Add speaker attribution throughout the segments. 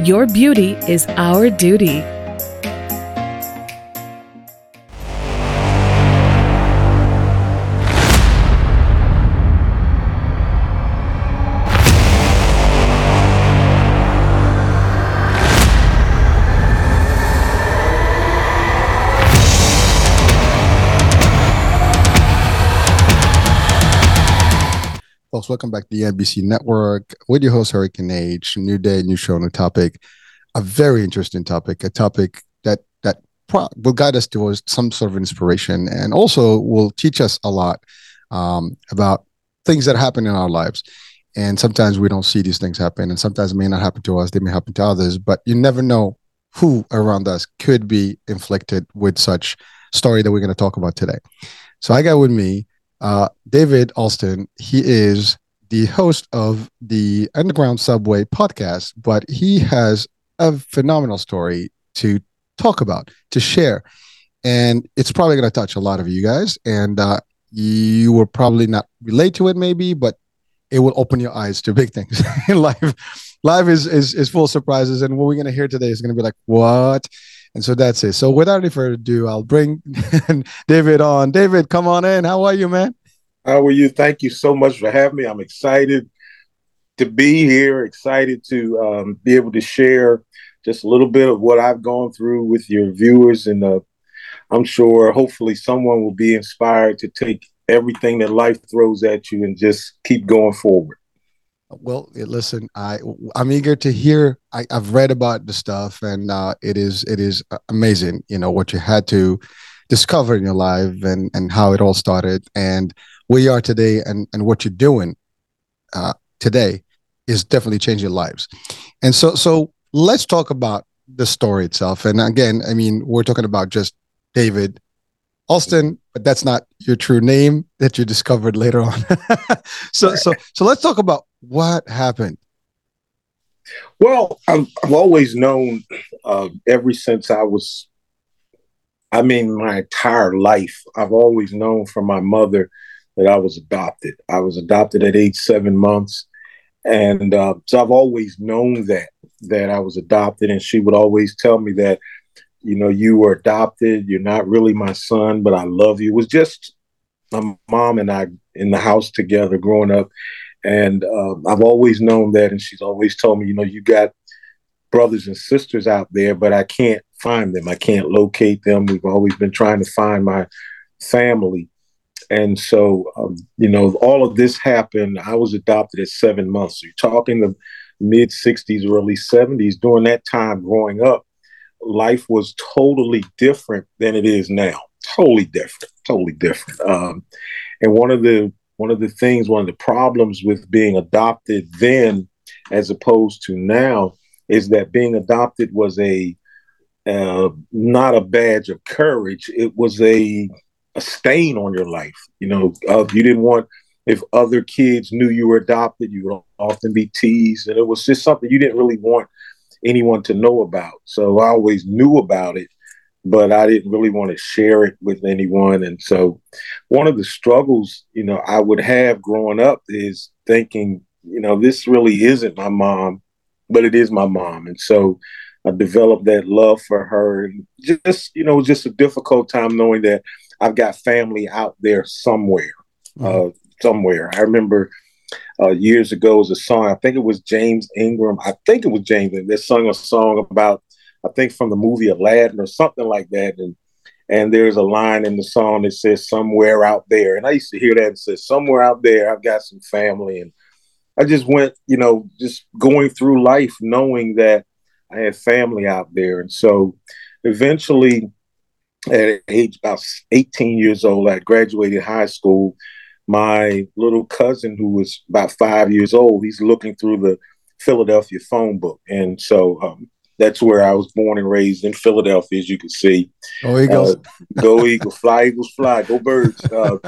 Speaker 1: Your beauty is our duty.
Speaker 2: Folks, welcome back to the NBC Network with your host, Hurricane Age. New day, new show, new topic. A very interesting topic, a topic that that pro- will guide us towards some sort of inspiration and also will teach us a lot um, about things that happen in our lives. And sometimes we don't see these things happen, and sometimes it may not happen to us, they may happen to others, but you never know who around us could be inflicted with such story that we're going to talk about today. So I got with me uh, David Alston, he is the host of the Underground Subway podcast, but he has a phenomenal story to talk about, to share. And it's probably going to touch a lot of you guys. And uh, you will probably not relate to it, maybe, but it will open your eyes to big things in life. Life is, is, is full of surprises. And what we're going to hear today is going to be like, what? And so that's it. So without any further ado, I'll bring David on. David, come on in. How are you, man?
Speaker 3: How are you? Thank you so much for having me. I'm excited to be here, excited to um, be able to share just a little bit of what I've gone through with your viewers. And uh, I'm sure hopefully someone will be inspired to take everything that life throws at you and just keep going forward.
Speaker 2: Well, listen, I I'm eager to hear. I, have read about the stuff, and uh, it is it is amazing. You know what you had to discover in your life, and and how it all started, and where you are today, and and what you're doing uh, today is definitely changing lives. And so so let's talk about the story itself. And again, I mean, we're talking about just David Alston, but that's not your true name that you discovered later on. so, so, so let's talk about what happened.
Speaker 3: Well, I've, I've always known, uh, ever since I was, I mean, my entire life, I've always known from my mother that I was adopted. I was adopted at age seven months. And uh, so I've always known that, that I was adopted. And she would always tell me that you know, you were adopted. You're not really my son, but I love you. It was just my mom and I in the house together growing up. And uh, I've always known that. And she's always told me, you know, you got brothers and sisters out there, but I can't find them. I can't locate them. We've always been trying to find my family. And so, um, you know, all of this happened. I was adopted at seven months. So you're talking the mid 60s, early 70s. During that time growing up, life was totally different than it is now. Totally different. Totally different. Um, and one of the one of the things, one of the problems with being adopted then, as opposed to now, is that being adopted was a uh, not a badge of courage. It was a a stain on your life. You know, uh, you didn't want if other kids knew you were adopted, you would often be teased, and it was just something you didn't really want anyone to know about. So I always knew about it, but I didn't really want to share it with anyone. And so one of the struggles, you know, I would have growing up is thinking, you know, this really isn't my mom, but it is my mom. And so I developed that love for her. And just, you know, just a difficult time knowing that I've got family out there somewhere. Mm-hmm. Uh, somewhere. I remember uh, years ago was a song. I think it was James Ingram. I think it was James that sung a song about, I think from the movie Aladdin or something like that. And and there's a line in the song that says somewhere out there. And I used to hear that and say somewhere out there, I've got some family. And I just went, you know, just going through life knowing that I had family out there. And so eventually at age about 18 years old, I graduated high school my little cousin who was about five years old he's looking through the philadelphia phone book and so um, that's where I was born and raised in Philadelphia, as you can see.
Speaker 2: Go Eagles.
Speaker 3: Uh, go Eagles. fly Eagles fly. Go birds. Uh,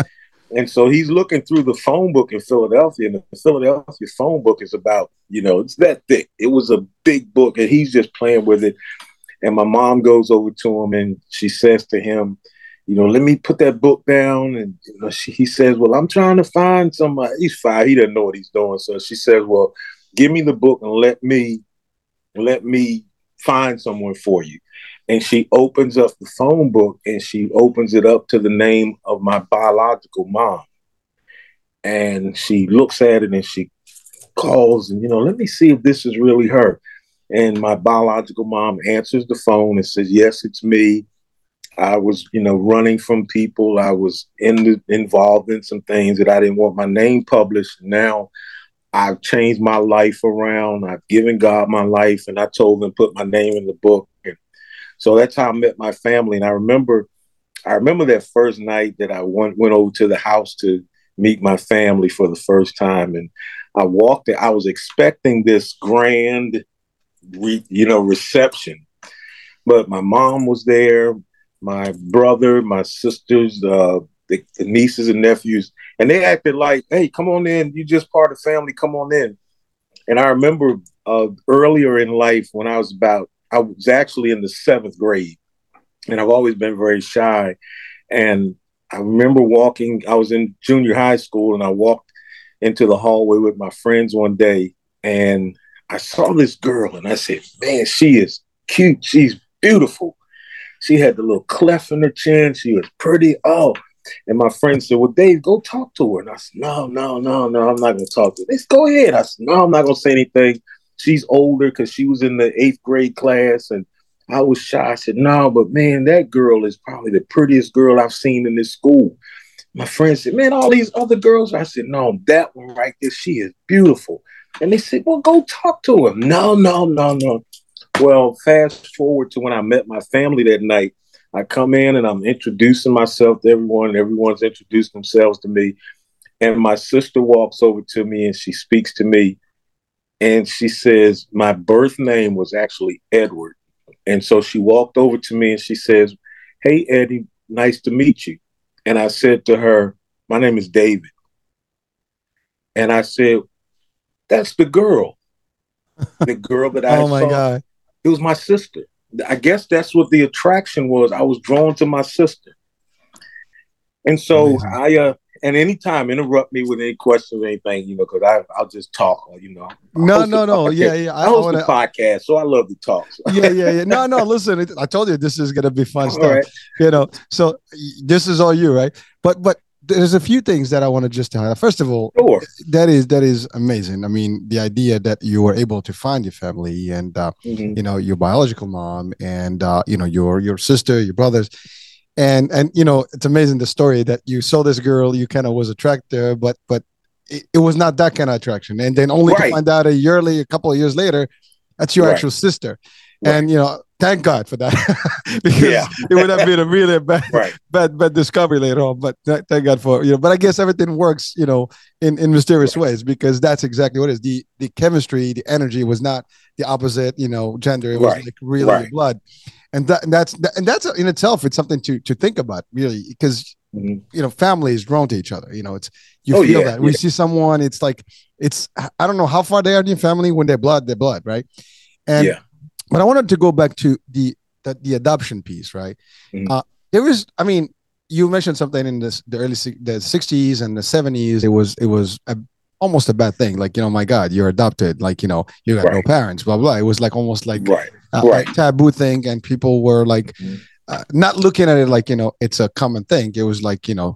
Speaker 3: and so he's looking through the phone book in Philadelphia, and the Philadelphia phone book is about, you know, it's that thick. It was a big book, and he's just playing with it. And my mom goes over to him and she says to him, you know, let me put that book down. And you know, she, he says, well, I'm trying to find somebody. He's five. He doesn't know what he's doing. So she says, well, give me the book and let me, let me find someone for you. And she opens up the phone book and she opens it up to the name of my biological mom. And she looks at it and she calls and, you know, let me see if this is really her. And my biological mom answers the phone and says, yes, it's me. I was, you know, running from people. I was in the, involved in some things that I didn't want my name published. Now I've changed my life around. I've given God my life, and I told them put my name in the book. And so that's how I met my family. And I remember, I remember that first night that I went went over to the house to meet my family for the first time, and I walked. In, I was expecting this grand, re, you know, reception, but my mom was there my brother, my sisters, uh, the, the, nieces and nephews, and they acted like, "Hey, come on in. You just part of the family. Come on in." And I remember uh, earlier in life when I was about, I was actually in the seventh grade, and I've always been very shy. And I remember walking. I was in junior high school, and I walked into the hallway with my friends one day, and I saw this girl, and I said, "Man, she is cute. She's beautiful." She had the little cleft in her chin. She was pretty. Oh, and my friend said, Well, Dave, go talk to her. And I said, No, no, no, no, I'm not going to talk to her. They said, Go ahead. I said, No, I'm not going to say anything. She's older because she was in the eighth grade class. And I was shy. I said, No, but man, that girl is probably the prettiest girl I've seen in this school. My friend said, Man, all these other girls. I said, No, that one right there, she is beautiful. And they said, Well, go talk to him. No, no, no, no. Well, fast forward to when I met my family that night. I come in and I'm introducing myself to everyone, and everyone's introduced themselves to me. And my sister walks over to me and she speaks to me. And she says, My birth name was actually Edward. And so she walked over to me and she says, Hey, Eddie, nice to meet you. And I said to her, My name is David. And I said, That's the girl. The girl that I
Speaker 2: Oh my
Speaker 3: saw.
Speaker 2: God.
Speaker 3: It was my sister. I guess that's what the attraction was. I was drawn to my sister. And so
Speaker 2: Amazing.
Speaker 3: I uh and anytime interrupt me with any questions or anything, you know, because I I'll just talk, you know. I
Speaker 2: No, no, no.
Speaker 3: podcast.
Speaker 2: Yeah, yeah.
Speaker 3: I host
Speaker 2: wanna-
Speaker 3: a podcast, so I love to talk. So.
Speaker 2: yeah, yeah, yeah. No, no. Listen, it, I told you this is gonna be fun
Speaker 3: All
Speaker 2: stuff.
Speaker 3: right.
Speaker 2: You know, so y- this is all you, right? But but there's a few things that I want to just highlight. First of all,
Speaker 3: Sure.
Speaker 2: that is that is amazing. I mean, the idea that you were able to find your family and uh,
Speaker 3: Mhm.
Speaker 2: you know your biological mom and uh, you know your your sister, your brothers, and and you know it's amazing the story that you saw this girl, you kind of was attracted, but but it, it was not that kind of attraction, and then only to find out a yearly, a couple of years later, that's your
Speaker 3: Right.
Speaker 2: actual sister,
Speaker 3: Right.
Speaker 2: and you know thank God for that because
Speaker 3: Yeah.
Speaker 2: it would have been a really bad
Speaker 3: Right.
Speaker 2: bad bad discovery later on. But thank God for you know. But I guess everything works, you know, in in mysterious ways because that's exactly what it is. The the chemistry, the energy was not the opposite, you know, gender. It was
Speaker 3: Right.
Speaker 2: like really
Speaker 3: Right.
Speaker 2: blood, and that and that's and that's in itself it's something to to think about really because
Speaker 3: Mhm.
Speaker 2: you know family is drawn to each other. You know, it's you
Speaker 3: Oh,
Speaker 2: feel
Speaker 3: yeah,
Speaker 2: that we see someone, it's like it's I don't know how far they are in your family when they're blood, they're blood, right? And
Speaker 3: Yeah.
Speaker 2: But I wanted to go back to the the, the adoption piece, right?
Speaker 3: Mhm.
Speaker 2: Uh, there was, I mean, you mentioned something in this the early the '60s and the '70s. It was it was a, almost a bad thing. Like you know, my God, you're adopted. Like you know, you got no parents. Blah blah. It was like almost like
Speaker 3: Right.
Speaker 2: a,
Speaker 3: Right.
Speaker 2: a taboo thing, and people were like
Speaker 3: Mhm.
Speaker 2: uh, not looking at it like you know it's a common thing. It was like you know.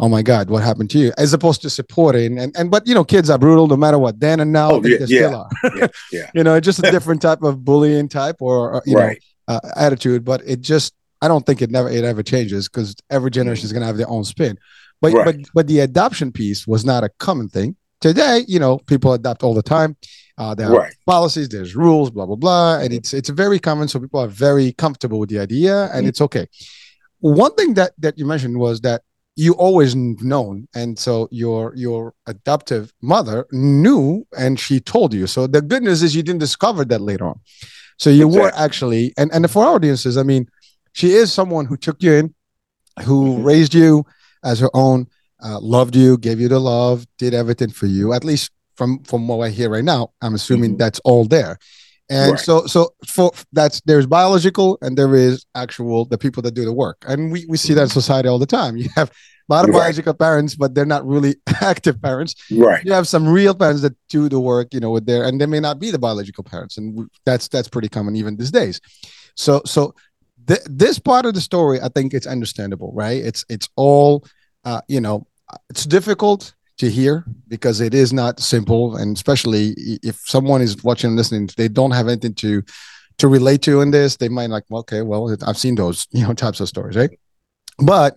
Speaker 2: Oh my God! What happened to you? As opposed to supporting and and but you know kids are brutal no matter what. Then and now,
Speaker 3: Oh, yeah,
Speaker 2: they still
Speaker 3: yeah.
Speaker 2: are.
Speaker 3: Yeah. Yeah.
Speaker 2: you know, just a different type of bullying type or, or, you know uh, attitude, but it just I don't think it never it ever changes because every generation is going to have their own spin. But
Speaker 3: Right.
Speaker 2: but but the adoption piece was not a common thing. Today, you know, people adopt all the time. Uh, there are
Speaker 3: Right.
Speaker 2: policies, there's rules, blah blah blah, and
Speaker 3: Mhm.
Speaker 2: it's it's very common. So people are very comfortable with the idea, and
Speaker 3: Mhm.
Speaker 2: it's okay. One thing that that you mentioned was that you always known, and so your your adoptive mother knew, and she told you. So the good news is you didn't discover that later on. So you exactly. were actually, and and for our audiences, I mean, she is someone who took you in, who mm-hmm. raised you as her own, uh, loved you, gave you the love, did everything for you. At least from from what I hear right now, I'm assuming mm-hmm. that's all there. And right. so so for that's there's biological and there is actual the people that do the work. And we, we see that in society all the time. You have a lot of right. biological parents, but they're not really active parents.
Speaker 3: Right.
Speaker 2: You have some real parents that do the work, you know, with their, and they may not be the biological parents, and that's that's pretty common even these days. So so th- this part of the story, I think it's understandable, right? It's it's all, uh, you know, it's difficult to hear because it is not simple, and especially if someone is watching and listening, they don't have anything to to relate to in this. They might like, well, okay, well, I've seen those, you know, types of stories, right? But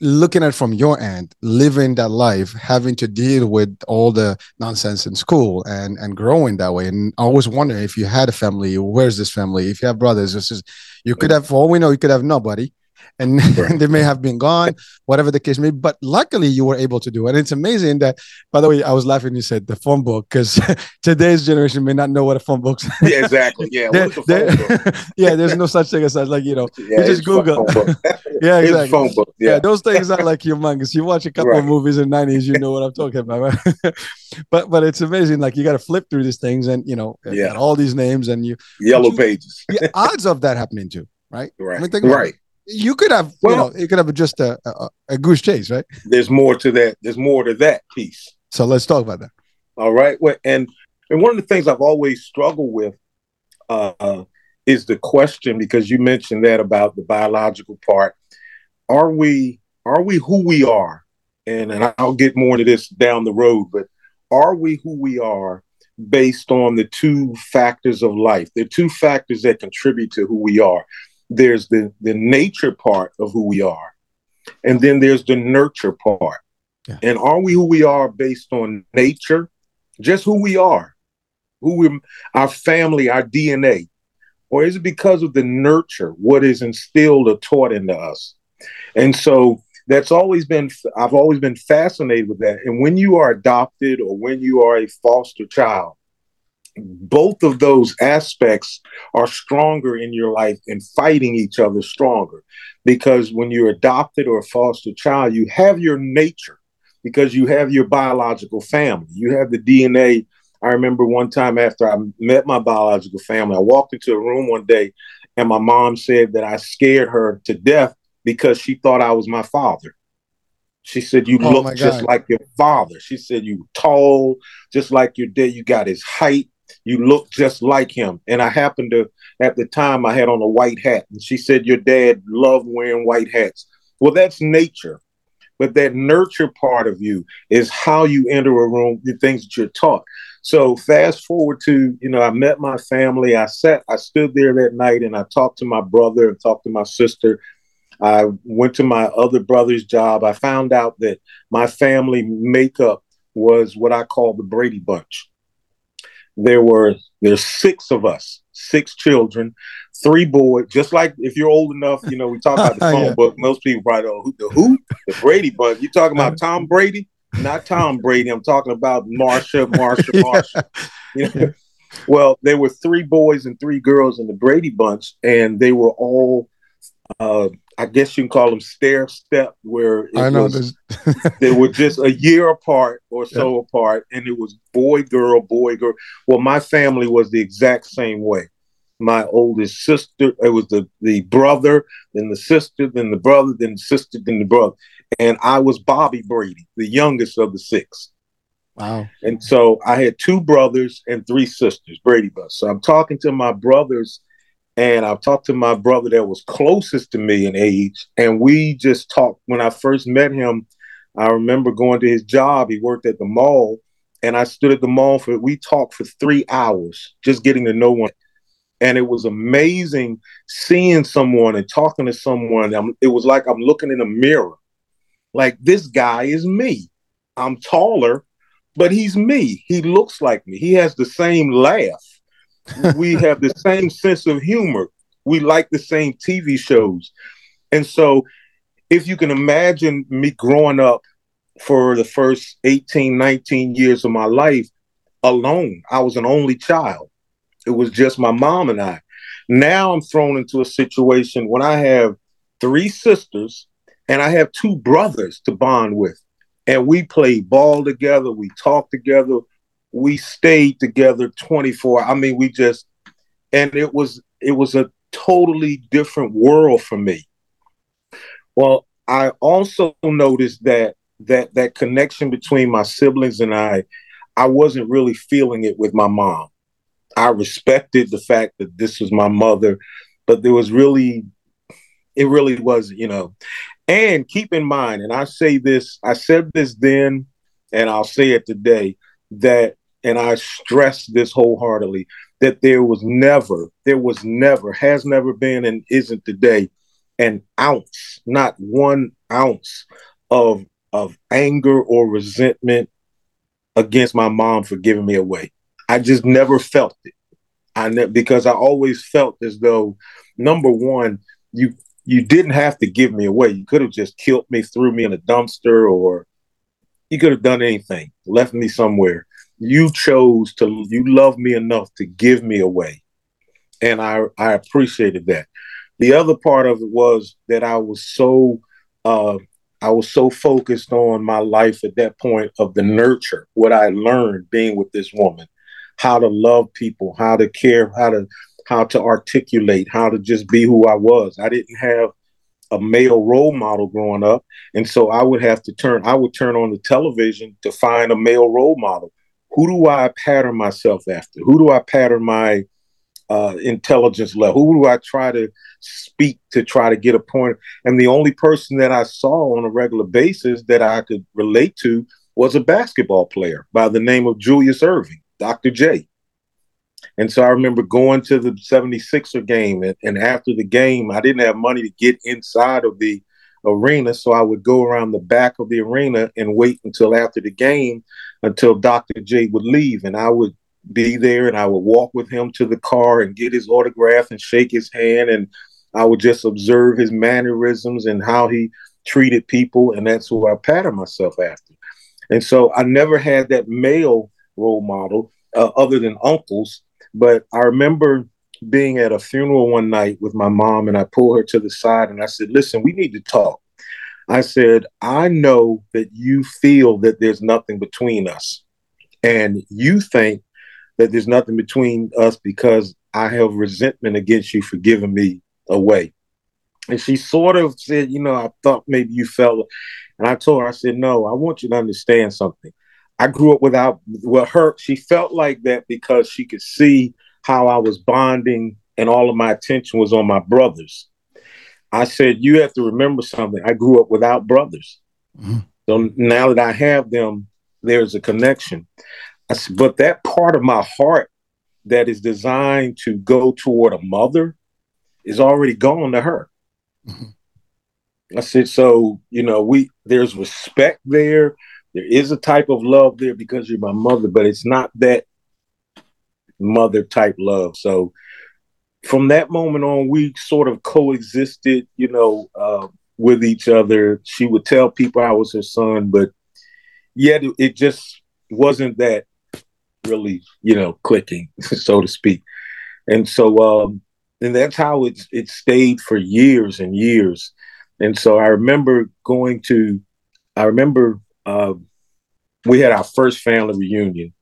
Speaker 2: looking at from your end, living that life, having to deal with all the nonsense in school and and growing that way, and I always wonder if you had a family, where's this family? If you have brothers, this is you could have, for all we know, you could have nobody and, right. they may have been gone, whatever the case may be. But luckily, you were able to do it. And it's amazing that, by the way, I was laughing. You said the phone book because today's generation may not know what a phone book. Is.
Speaker 3: yeah, exactly. Yeah,
Speaker 2: yeah. There's no such thing as like you know, yeah, you just Google. yeah, exactly. Phone book. Yeah. yeah. those things are like humongous. You watch a couple right. of movies in the '90s, you know what I'm talking about. Right? but but it's amazing. Like you got to flip through these things, and you know, yeah. all these names, and you
Speaker 3: yellow you, pages.
Speaker 2: the odds of that happening too, right?
Speaker 3: Right. I mean, right
Speaker 2: you could have well, you know it could have just a, a, a goose chase right?
Speaker 3: There's more to that there's more to that piece.
Speaker 2: So let's talk about that.
Speaker 3: All right well, and and one of the things i've always struggled with uh, is the question because you mentioned that about the biological part. Are we are we who we are? And and i'll get more into this down the road but are we who we are based on the two factors of life? The two factors that contribute to who we are there's the the nature part of who we are and then there's the nurture part. Yeah. and are we who we are based on nature? Just who we are who we our family our dna or is it because of the nurture what is instilled or taught into us? And so that's always been i've always been fascinated with that. And when you are adopted or when you are a foster child both of those aspects are stronger in your life and fighting each other stronger because when you're adopted or a foster child you have your nature because you have your biological family you have the dna i remember one time after i met my biological family i walked into a room one day and my mom said that i scared her to death because she thought i was my father she said, You oh look just like your father. She said, You tall, just like your dad. You got his height. You look just like him. And I happened to, at the time, I had on a white hat. And she said, Your dad loved wearing white hats. Well, that's nature. But that nurture part of you is how you enter a room, the things that you're taught. So fast forward to, you know, I met my family. I sat, I stood there that night and I talked to my brother and talked to my sister. I went to my other brother's job. I found out that my family makeup was what I call the Brady Bunch there were there's six of us, six children, three boys. Just like if you're old enough, you know, we talk about the phone yeah. book. Most people probably know who the who the Brady Bunch. You talking about Tom Brady? Not Tom Brady. I'm talking about Marsha, Marsha, Marsha. yeah. You know? Well, there were three boys and three girls in the Brady Bunch, and they were all uh, I guess you can call them stair step, where I know was, they were just a year apart or so yeah. apart, and it was boy, girl, boy, girl. Well, my family was the exact same way. My oldest sister, it was the the brother, then the sister, then the brother, then the sister, then the brother, and I was Bobby Brady, the youngest of the six.
Speaker 2: Wow!
Speaker 3: And so I had two brothers and three sisters, Brady Bunch. So I'm talking to my brothers and I've talked to my brother that was closest to me in age, and we just talked. When I first met him, I remember going to his job. He worked at the mall, and I stood at the mall for. We talked for three hours, just getting to know one. And it was amazing seeing someone and talking to someone. I'm, it was like I'm looking in a mirror. Like this guy is me. I'm taller, but he's me. He looks like me. He has the same laugh we have the same sense of humor. We like the same TV shows. And so, if you can imagine me growing up for the first 18, 19 years of my life alone, I was an only child. It was just my mom and I. Now I'm thrown into a situation when I have three sisters and I have two brothers to bond with. And we play ball together, we talk together, we stayed together 24. I mean, we just and it was it was a totally different world for me. Well, I also noticed that that that connection between my siblings and I, I wasn't really feeling it with my mom. I respected the fact that this was my mother, but there was really, it really was, you know. And keep in mind, and I say this, I said this then, and I'll say it today, that, and I stress this wholeheartedly, that there was never, there was never, has never been, and isn't today, an ounce, not one ounce of of anger or resentment against my mom for giving me away. I just never felt it. I ne- because I always felt as though number one, you you didn't have to give me away. You could have just killed me, threw me in a dumpster, or you could have done anything, left me somewhere. You chose to you love me enough to give me away. And I I appreciated that. The other part of it was that I was so uh, I was so focused on my life at that point of the nurture, what I learned being with this woman, how to love people, how to care, how to how to articulate, how to just be who I was. I didn't have a male role model growing up, and so I would have to turn. I would turn on the television to find a male role model. Who do I pattern myself after? Who do I pattern my uh, intelligence level? Who do I try to speak to try to get a point? And the only person that I saw on a regular basis that I could relate to was a basketball player by the name of Julius Erving, Dr. J. And so I remember going to the 76er game, and, and after the game, I didn't have money to get inside of the arena. So I would go around the back of the arena and wait until after the game until Dr. J would leave. And I would be there and I would walk with him to the car and get his autograph and shake his hand and I would just observe his mannerisms and how he treated people and that's who I pattern myself after. And so I never had that male role model uh, other than uncles, but I remember being at a funeral one night with my mom and I pulled her to the side and I said, "Listen, we need to talk." I said, "I know that you feel that there's nothing between us." And you think that there's nothing between us because I have resentment against you for giving me away. And she sort of said, you know, I thought maybe you felt, and I told her, I said, no, I want you to understand something. I grew up without, well, her, she felt like that because she could see how I was bonding and all of my attention was on my brothers. I said, you have to remember something. I grew up without brothers. Mm-hmm. So now that I have them, there's a connection. Said, but that part of my heart that is designed to go toward a mother is already gone to her. Mm-hmm. I said, so you know, we there's respect there. There is a type of love there because you're my mother, but it's not that mother type love. So from that moment on, we sort of coexisted, you know, uh, with each other. She would tell people I was her son, but yet it, just wasn't that really, you know, clicking, so to speak. And so, um, and that's how it it stayed for years and years. And so I remember going to, I remember uh, we had our first family reunion.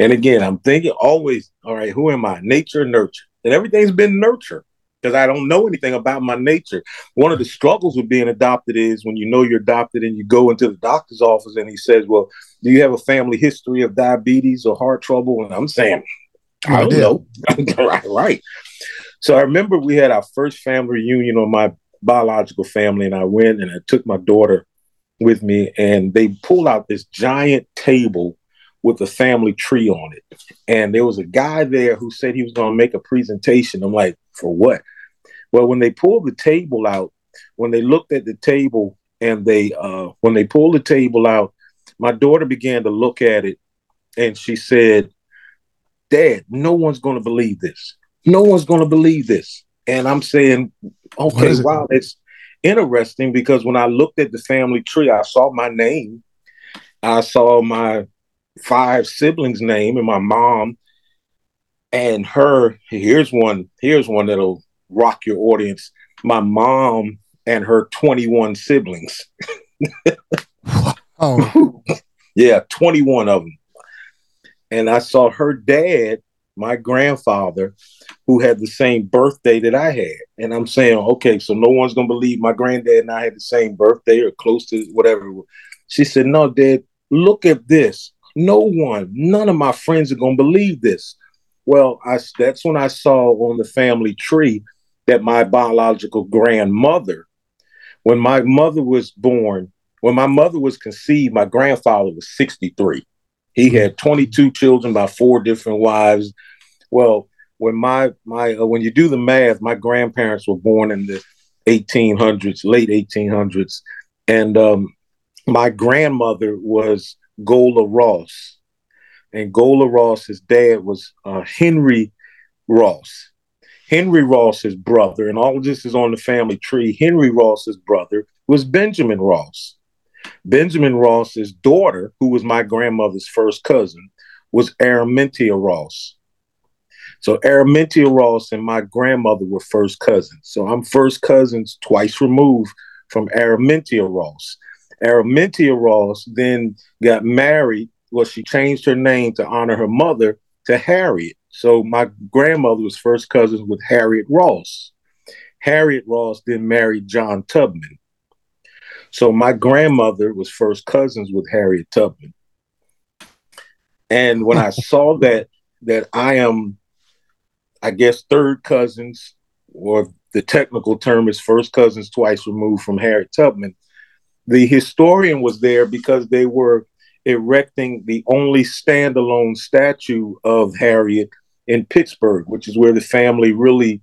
Speaker 3: And again, I'm thinking always, all right, who am I? Nature, nurture, and everything's been nurture because I don't know anything about my nature. One of the struggles with being adopted is when you know you're adopted and you go into the doctor's office and he says, Well, do you have a family history of diabetes or heart trouble? And I'm saying, I don't know. right, right. So I remember we had our first family reunion on my biological family, and I went and I took my daughter with me, and they pulled out this giant table with a family tree on it. And there was a guy there who said he was going to make a presentation. I'm like, for what? Well, when they pulled the table out, when they looked at the table and they uh, when they pulled the table out, my daughter began to look at it and she said, Dad, no one's going to believe this. No one's going to believe this. And I'm saying, okay, wow, it's interesting because when I looked at the family tree, I saw my name. I saw my five siblings' name and my mom. and her. Here's one here's one that'll rock your audience. My mom and her 21 siblings.
Speaker 2: Oh
Speaker 3: yeah 21 of them and i saw her dad my grandfather who had the same birthday that i had. And i'm saying okay so no one's gonna believe my granddad and i had the same birthday or close to whatever she said no dad look at this no one none of my friends are gonna believe this well, I, that's when I saw on the family tree that my biological grandmother, when my mother was born, when my mother was conceived, my grandfather was 63. He had 22 children by four different wives. Well, when my my uh, when you do the math, my grandparents were born in the 1800s, late 1800s, and um, my grandmother was Gola Ross and Gola Ross, his dad was uh, Henry Ross. Henry Ross's brother, and all of this is on the family tree. Henry Ross's brother was Benjamin Ross. Benjamin Ross's daughter, who was my grandmother's first cousin, was Araminta Ross. So Araminta Ross and my grandmother were first cousins. So I'm first cousins twice removed from Araminta Ross. Araminta Ross then got married well, she changed her name to honor her mother to Harriet. So my grandmother was first cousins with Harriet Ross. Harriet Ross then married John Tubman. So my grandmother was first cousins with Harriet Tubman. And when I saw that that I am, I guess, third cousins, or the technical term is first cousins twice removed from Harriet Tubman, the historian was there because they were erecting the only standalone statue of Harriet in Pittsburgh, which is where the family really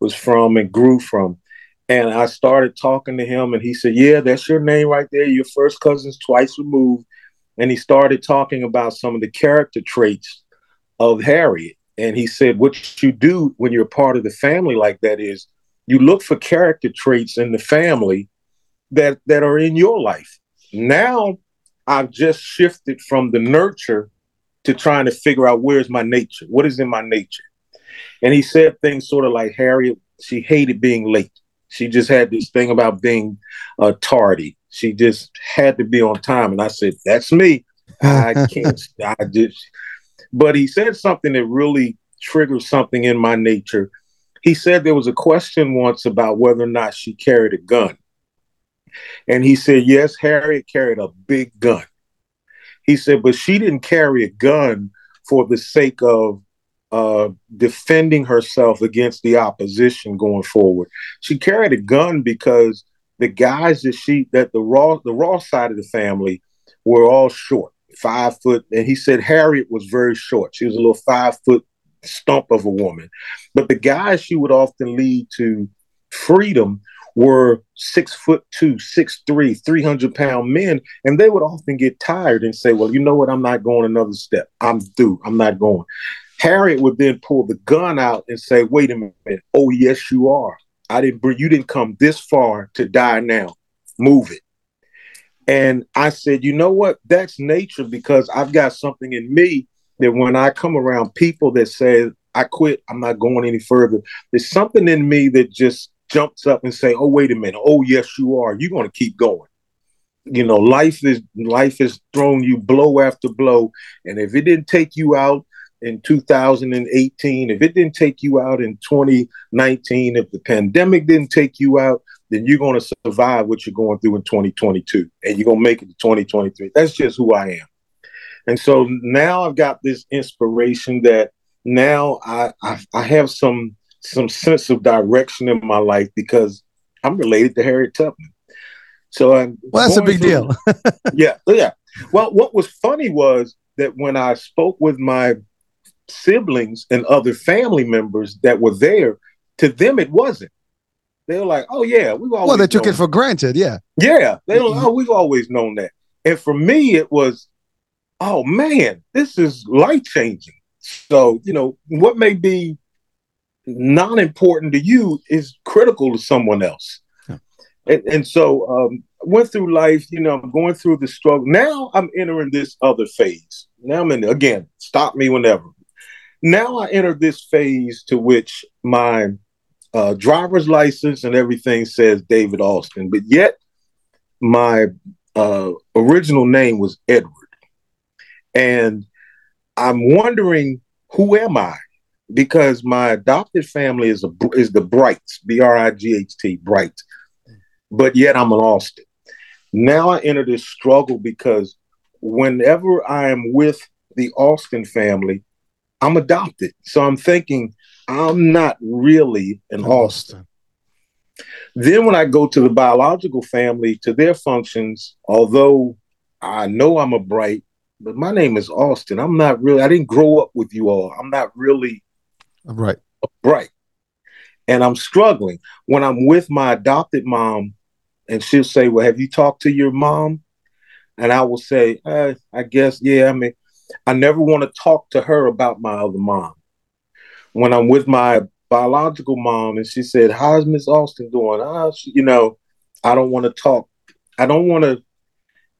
Speaker 3: was from and grew from. And I started talking to him, and he said, Yeah, that's your name right there. Your first cousin's twice removed. And he started talking about some of the character traits of Harriet. And he said, What you do when you're part of the family like that is you look for character traits in the family that, that are in your life. Now I've just shifted from the nurture to trying to figure out where's my nature, what is in my nature. And he said things sort of like Harriet, she hated being late. She just had this thing about being uh, tardy. She just had to be on time. And I said, That's me. I can't, I just, but he said something that really triggered something in my nature. He said there was a question once about whether or not she carried a gun. And he said, Yes, Harriet carried a big gun. He said, but she didn't carry a gun for the sake of uh, defending herself against the opposition going forward. She carried a gun because the guys that she that the raw the raw side of the family were all short, five foot, and he said Harriet was very short. She was a little five foot stump of a woman, but the guys she would often lead to freedom were six foot two, six three, 300 pound men. And they would often get tired and say, Well, you know what? I'm not going another step. I'm through. I'm not going. Harriet would then pull the gun out and say, Wait a minute. Oh, yes, you are. I didn't bring you didn't come this far to die now. Move it. And I said, you know what? That's nature because I've got something in me that when I come around people that say, I quit, I'm not going any further, there's something in me that just jumps up and say, "Oh, wait a minute. Oh, yes, you are. You're going to keep going." You know, life is life is thrown you blow after blow, and if it didn't take you out in 2018, if it didn't take you out in 2019, if the pandemic didn't take you out, then you're going to survive what you're going through in 2022, and you're going to make it to 2023. That's just who I am. And so now I've got this inspiration that now I, I, I have some some sense of direction in my life because I'm related to Harriet Tubman. So I'm
Speaker 2: well, that's a big through, deal.
Speaker 3: yeah, oh, yeah. Well, what was funny was that when I spoke with my siblings and other family members that were there, to them it wasn't. They were like, "Oh yeah, we've always."
Speaker 2: Well, they took it for granted. Yeah.
Speaker 3: Yeah, they were like, mm-hmm. "Oh, we've always known that." And for me, it was, "Oh man, this is life changing." So you know, what may be non important to you is critical to someone else. Yeah. And, and, so um, went through life, you know, I'm going through the struggle. Now I'm entering this other phase. Now I'm in, again, stop me whenever. now I enter this phase to which my uh, driver's license and everything says David Alston, but yet my uh, original name was Edward. And I'm wondering who am I? Because my adopted family is a is the Brights, B R I G H T, Bright, but yet I'm an Alston. Now I enter this struggle because whenever I am with the Alston family, I'm adopted. So I'm thinking I'm not really an Alston. Then when I go to the biological family, to their functions, although I know I'm a bright, but my name is Alston. I'm not really, I didn't grow up with you all. I'm not really
Speaker 2: right.
Speaker 3: bright. And I'm struggling. When I'm with my adopted mom, and she'll say, Well, have you talked to your mom? And I will say, uh, I guess, yeah, I mean, I never want to talk to her about my other mom. When I'm with my biological mom and she said, How's Miss Alston doing? Ah, you know, I don't want to talk. I don't want to.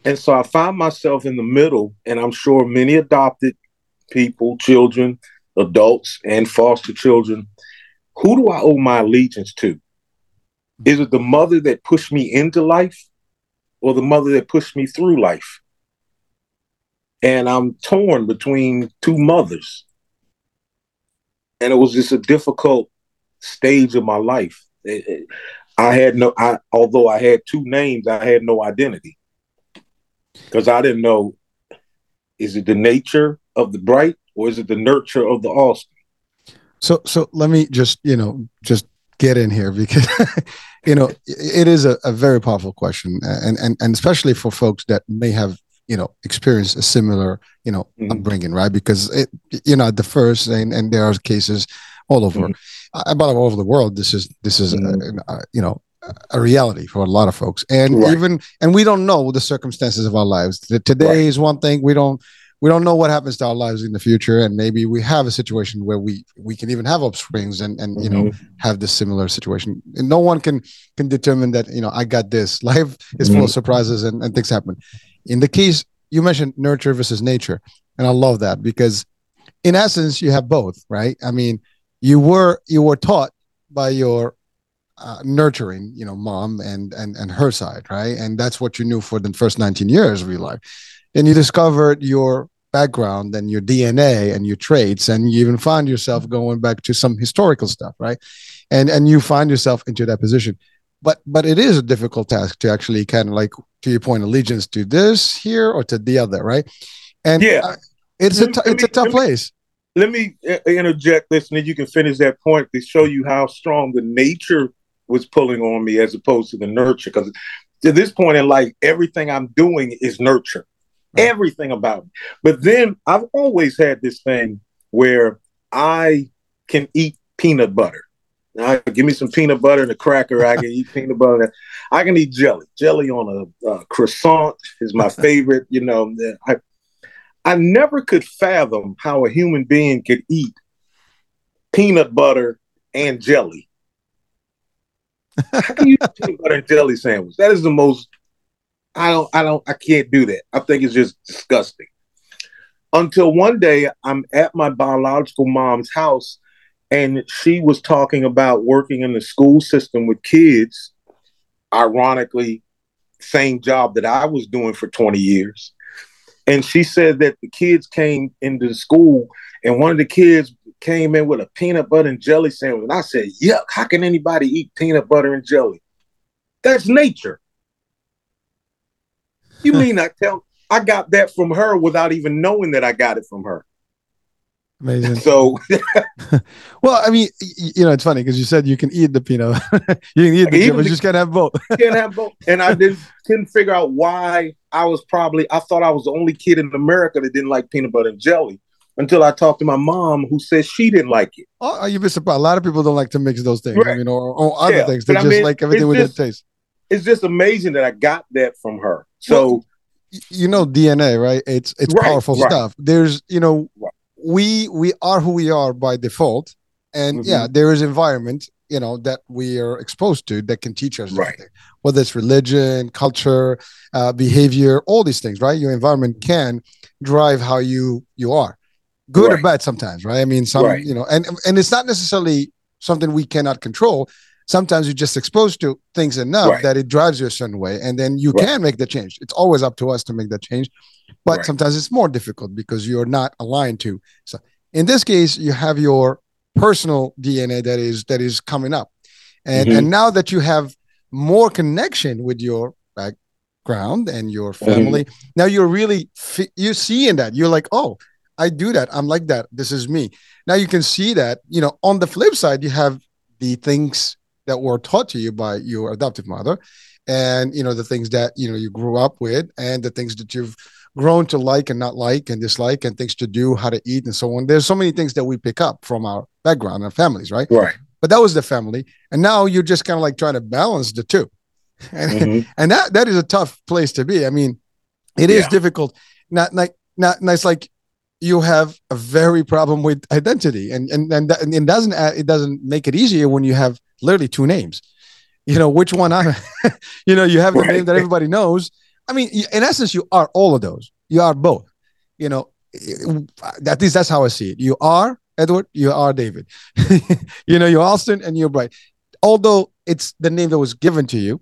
Speaker 3: And so I find myself in the middle, and I'm sure many adopted people, children, adults, and foster children, who do I owe my allegiance to? Is it the mother that pushed me into life or the mother that pushed me through life? And I'm torn between two mothers. And it was just a difficult stage of my life. It, it, I had no, I, although I had two names, I had no identity because I didn't know is it the nature of the bright or is it the nurture of the Alston?
Speaker 2: So, so let me just, you know, just get in here because you know it is a, a, very powerful question and, and and especially for folks that may have you know experienced a similar you know mm-hmm. upbringing right because it you know the first and, and there are cases all over mm-hmm. about all over the world this is this is mm-hmm. a, a, you know a reality for a lot of folks and right. even and we don't know the circumstances of our lives today right. is one thing we don't we don't know what happens to our lives in the future and maybe we have a situation where we we can even have upsprings and and you know mm-hmm. have this similar situation and no one can can determine that you know i got this life is mm-hmm. full of mm-hmm. surprises and, and things happen in the case you mentioned nurture versus nature and i love that because in essence you have both right i mean you were you were taught by your uh, nurturing you know mom and and and her side right and that's what you knew for the first 19 years of your life then you discovered your background and your DNA and your traits, and you even find yourself going back to some historical stuff, right? And and you find yourself into that position. But but it is a difficult task to actually kind of like to your point allegiance to this here or to the other, right? And yeah, uh, it's a t- it's a tough let me, place.
Speaker 3: Let me uh, interject this, and then you can finish that point to show you how strong the nature was pulling on me as opposed to the nurture. Because to this point in life, everything I'm doing is nurture everything about me. But then I've always had this thing where I can eat peanut butter. Now, give me some peanut butter and a cracker. I can eat peanut butter. I can eat jelly. Jelly on a, a croissant is my favorite. You know, I I never could fathom how a human being could eat peanut butter and jelly. How can you eat peanut butter and jelly sandwich? That is the most I don't, I don't, I can't do that. I think it's just disgusting. Until one day I'm at my biological mom's house and she was talking about working in the school system with kids. Ironically, same job that I was doing for 20 years. And she said that the kids came into the school and one of the kids came in with a peanut butter and jelly sandwich. And I said, Yuck, how can anybody eat peanut butter and jelly? That's nature. You mean I tell I got that from her without even knowing that I got it from her.
Speaker 2: Amazing.
Speaker 3: So,
Speaker 2: well, I mean, you know, it's funny because you said you can eat the peanut, you can eat the, chip, but you just can't have both.
Speaker 3: can't have both. And I didn't couldn't figure out why I was probably I thought I was the only kid in America that didn't like peanut butter and jelly until I talked to my mom, who said she didn't like it.
Speaker 2: Oh, oh you'd be surprised. A lot of people don't like to mix those things. Right. I mean, or, or other yeah, things. They just I mean, like everything with just, that taste.
Speaker 3: It's just amazing that I got that from her. So. Well,
Speaker 2: you know DNA, right? It's it's right, powerful right. stuff. There's you know right. we we are who we are by default, and mm-hmm. yeah, there is environment you know that we are exposed to that can teach us right. whether it's religion, culture, uh, behavior, all these things, right? Your environment can drive how you you are. good
Speaker 3: Right.
Speaker 2: or bad sometimes, right? I mean, some
Speaker 3: Right.
Speaker 2: you know, and and it's not necessarily something we cannot control. Sometimes you're just exposed to things enough
Speaker 3: Right.
Speaker 2: that it drives you a certain way, and then you
Speaker 3: Right.
Speaker 2: can make the change. It's always up to us to make that change, but
Speaker 3: Right.
Speaker 2: sometimes it's more difficult because you're not aligned to. So in this case, you have your personal DNA that is that is coming up, and
Speaker 3: Mhm.
Speaker 2: and now that you have more connection with your background and your
Speaker 3: Mm-hmm.
Speaker 2: family, now you're really fi- you're seeing that you're like, oh, I do that. I'm like that. This is me. Now you can see that. You know, on the flip side, you have the things that were taught to you by your adoptive mother, and you know the things that you know you grew up with, and the things that you've grown to like and not like and dislike, and things to do, how to eat, and so on. There's so many things that we pick up from our background and families, right?
Speaker 3: Right.
Speaker 2: But that was the family, and now you're just kind of like trying to balance the two, and
Speaker 3: Mhm.
Speaker 2: and that that is a tough place to be. I mean, it is
Speaker 3: Yeah.
Speaker 2: difficult. Not like not, not it's like you have a very problem with identity, and and and, that, and it doesn't add, it doesn't make it easier when you have literally two names. You know which one I, you know, you have the
Speaker 3: Right.
Speaker 2: name that everybody knows. I mean, in essence, you are all of those. You are both. You know, eh, at least that's how I see it. You are Edward. You are David. you know, you're Alston and you're Bright. Although it's the name that was given to you,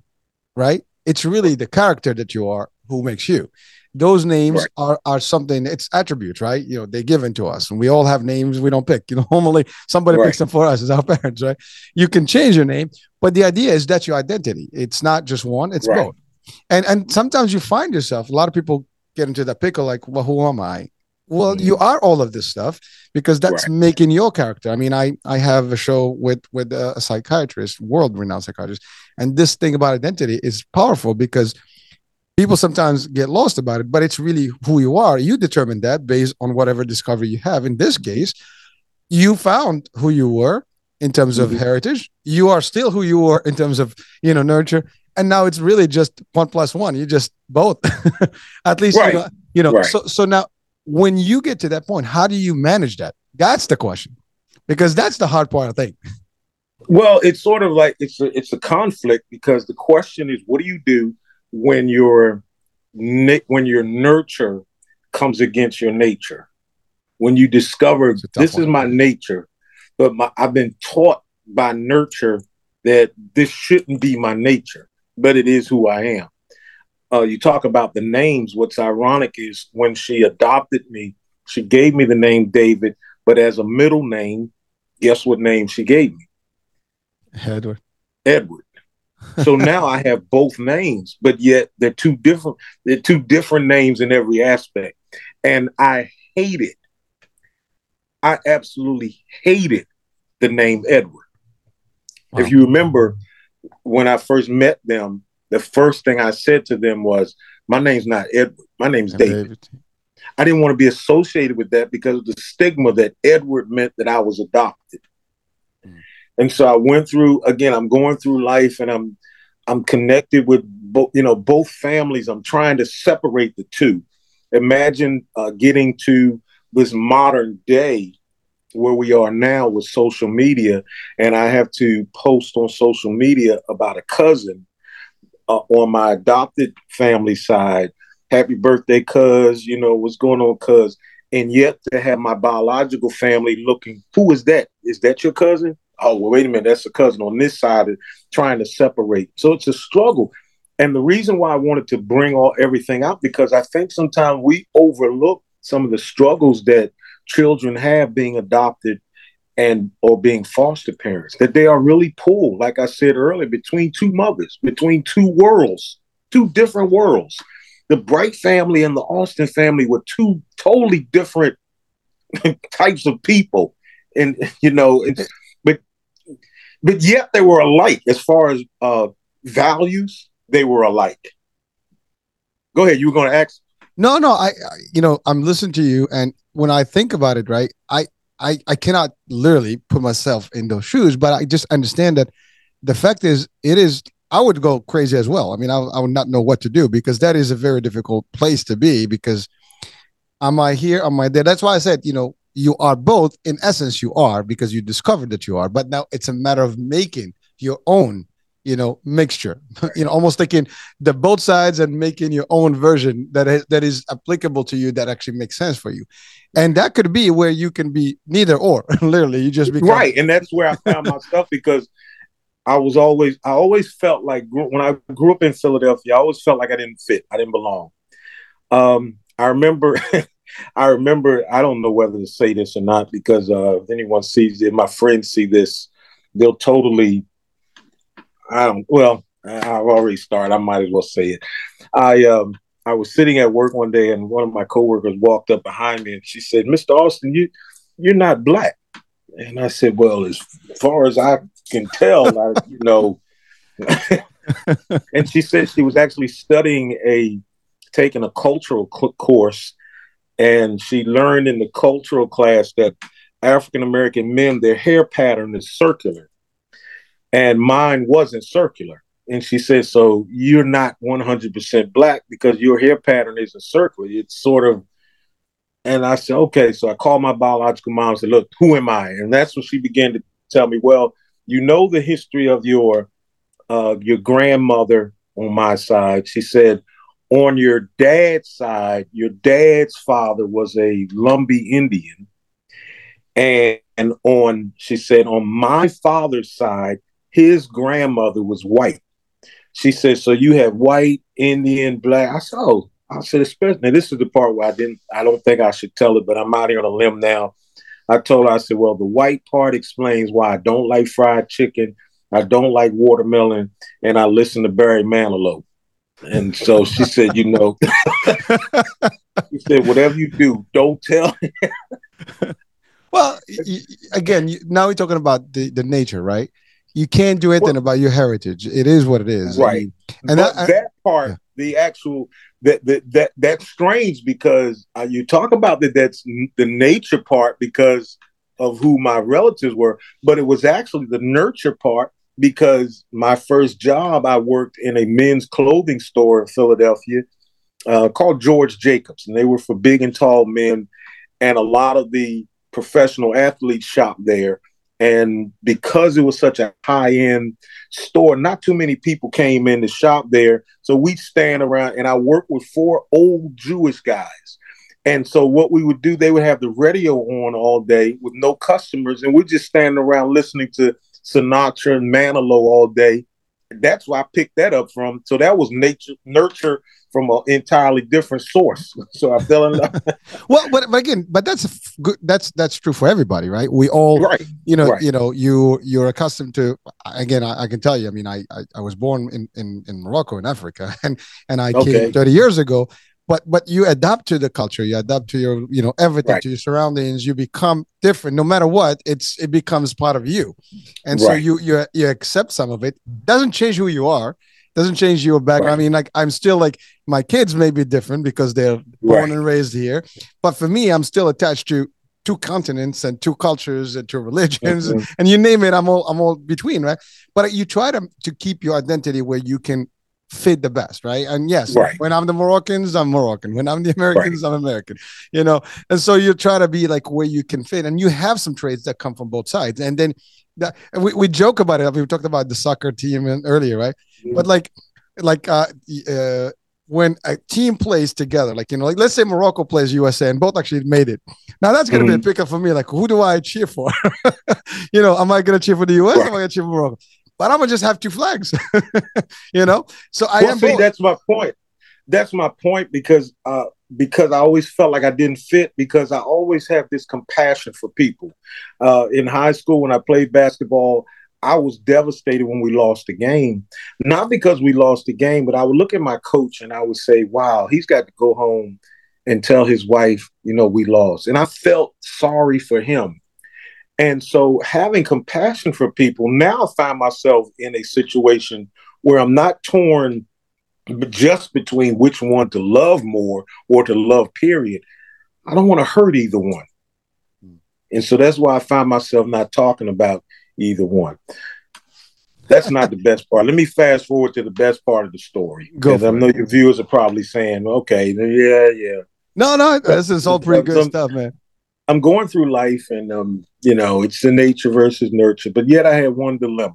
Speaker 2: right? It's really the character that you are who makes you. Those names
Speaker 3: Right.
Speaker 2: are are something. It's attributes, right? You know, they're given to us, and we all have names we don't pick. You know, normally somebody
Speaker 3: Right.
Speaker 2: picks them for us as our parents, right? You can change your name, but the idea is that's your identity. It's not just one; it's
Speaker 3: Right.
Speaker 2: both. And and sometimes you find yourself. A lot of people get into that pickle, like, well, who am I? Well,
Speaker 3: Mhm.
Speaker 2: you are all of this stuff because that's
Speaker 3: Right.
Speaker 2: making your character. I mean, I I have a show with with a, a psychiatrist, world renowned psychiatrist, and this thing about identity is powerful because people sometimes get lost about it, but it's really who you are. You determine that based on whatever discovery you have. In this case, you found who you were in terms of
Speaker 3: Mhm.
Speaker 2: heritage. You are still who you were in terms of you know nurture, and now it's really just one plus one. You just both, at least
Speaker 3: Right.
Speaker 2: you know. You know.
Speaker 3: Right.
Speaker 2: So so now when you get to that point, how do you manage that? That's the question, because that's the hard part. I think.
Speaker 3: Well, it's sort of like it's a it's a conflict because the question is, what do you do when your when your nurture comes against your nature? When you discover this is my nature, but my, I've been taught by nurture that this shouldn't be my nature, but it is who I am. Uh, you talk about the names. What's ironic is when she adopted me, she gave me the name David, but as a middle name, guess what name she gave me?
Speaker 2: Edward.
Speaker 3: Edward. So now I have both names, but yet they're two different. They're two different names in every aspect, and I hate it. I absolutely hated the name Edward.
Speaker 2: Wow.
Speaker 3: If you remember, when I first met them, the first thing I said to them was, "My name's not Edward. My name's
Speaker 2: And
Speaker 3: David." I didn't want to be associated with that because of the stigma that Edward meant that I was adopted. And so I went through again, I'm going through life and I'm I'm connected with both, you know, both families. I'm trying to separate the two. Imagine uh, getting to this modern day where we are now with social media, and I have to post on social media about a cousin uh, on my adopted family side happy birthday, cuz, you know, what's going on, cuz. And yet to have my biological family looking, who is that? Is that your cousin? Oh, well, wait a minute, that's a cousin on this side of trying to separate. So it's a struggle. And the reason why I wanted to bring all everything out, because I think sometimes we overlook some of the struggles that children have being adopted and or being foster parents, that they are really pulled, like I said earlier, between two mothers, between two worlds, two different worlds the Bright family and the Alston family were two totally different types of people, and you know, it's, but yet they were alike as far as uh, values. They were alike. Go ahead. You were going to ask.
Speaker 2: No, no, I, I, you know, I'm listening to you, and when I think about it, right, I, I, I cannot literally put myself in those shoes, but I just understand that the fact is, it is. I would go crazy as well. I mean, I, I would not know what to do because that is a very difficult place to be. Because am I here? Am I there? That's why I said, you know, you are both. In essence, you are because you discovered that you are. But now it's a matter of making your own you know mixture you know almost taking the both sides and making your own version that is that is applicable to you that actually makes sense for you and that could be where you can be neither or literally you just become
Speaker 3: right and that's where i found myself because i was always i always felt like when i grew up in philadelphia i always felt like i didn't fit i didn't belong um i remember i remember i don't know whether to say this or not because uh if anyone sees it my friends see this they'll totally I don't. Well, I've already started. I might as well say it. I um I was sitting at work one day, and one of my coworkers walked up behind me, and she said, "Mr. Alston, you you're not black." And I said, "Well, as far as I can tell, I, you know." and she said she was actually studying a taking a cultural course, and she learned in the cultural class that African American men their hair pattern is circular and mine wasn't circular. And she said, So you're not 100% black because your hair pattern isn't circular. It's sort of, and I said, Okay. So I called my biological mom and said, Look, who am I? And that's when she began to tell me, Well, you know the history of your uh, your grandmother on my side. She said, on your dad's side, your dad's father was a Lumbee Indian. And, and on, she said, on my father's side, his grandmother was white. She said, "So you have white, Indian, black." I said, "Oh." I said, especially now this is the part where I didn't I don't think I should tell it, but I'm out here on a limb now. I told her, I said, Well, the white part explains why I don't like fried chicken, I don't like watermelon, and I listen to Barry Manilow. And so she said, you know, she said, whatever you do, don't tell.
Speaker 2: well, again, now we're talking about the, the nature, right? you can't do anything well, about your heritage. It is what it is.
Speaker 3: Right. I mean, and that, that, part, yeah. the actual that that that that's strange because uh, you talk about that that's the nature part because of who my relatives were, but it was actually the nurture part because my first job I worked in a men's clothing store in Philadelphia uh, called George Jacobs, and they were for big and tall men, and a lot of the professional athletes shop there and because it was such a high end store, not too many people came in to shop there. So we'd stand around and I worked with four old Jewish guys. And so what we would do, they would have the radio on all day with no customers, and we'd just stand around listening to Sinatra and Manilow all day. That's why I picked that up from. So that was nature nurture from an entirely different source. So I fell in love.
Speaker 2: well, but, but again, but that's good. That's that's true for everybody, right? We all, right. You know, right. you know, you you're accustomed to. Again, I, I, can tell you. I mean, I, I I was born in in in Morocco in Africa, and and I okay. came 30 years ago. But but you adapt to the culture. You adapt to your you know everything right. to your surroundings. You become different. No matter what, it's it becomes part of you, and so you you you accept some of it. Doesn't change who you are doesn't change your background. Right. I mean, like I'm still like my kids may be different because they're born right. and raised here, but for me, I'm still attached to two continents and two cultures and two religions mm-hmm. and you name it. I'm all I'm all between, right? But you try to to keep your identity where you can fit the best, right? And yes, right. when I'm the Moroccans, I'm Moroccan. When I'm the Americans, right. I'm American. You know, and so you try to be like where you can fit, and you have some traits that come from both sides, and then that we, we joke about it. We talked about the soccer team earlier, right? Mm-hmm. But like, like uh, uh, when a team plays together, like you know, like let's say Morocco plays USA and both actually made it. Now that's gonna mm-hmm. be a mm-hmm. pickup for me. Like, who do I cheer for? you know, am I gonna cheer for the US? Right. Or am I gonna cheer for Morocco? But I'm gonna just have two flags. you know, so I well, am.
Speaker 3: See, both. that's my point. That's my point because uh, because I always felt like I didn't fit because I always have this compassion for people. Uh, in high school, when I played basketball, I was devastated when we lost the game. Not because we lost the game, but I would look at my coach and I would say, wow, he's got to go home and tell his wife, you know, we lost. And I felt sorry for him. And so having compassion for people, now I find myself in a situation where I'm not torn just between which one to love more or to love, period. I don't want to hurt either one. And so that's why I find myself not talking about either one. That's not the best part. Let me fast forward to the best part of the story. Because I know your viewers are probably saying, okay, yeah, yeah.
Speaker 2: No, no, this is all pretty good stuff, man.
Speaker 3: I'm going through life and um, you know, it's the nature versus nurture, but yet I had one dilemma.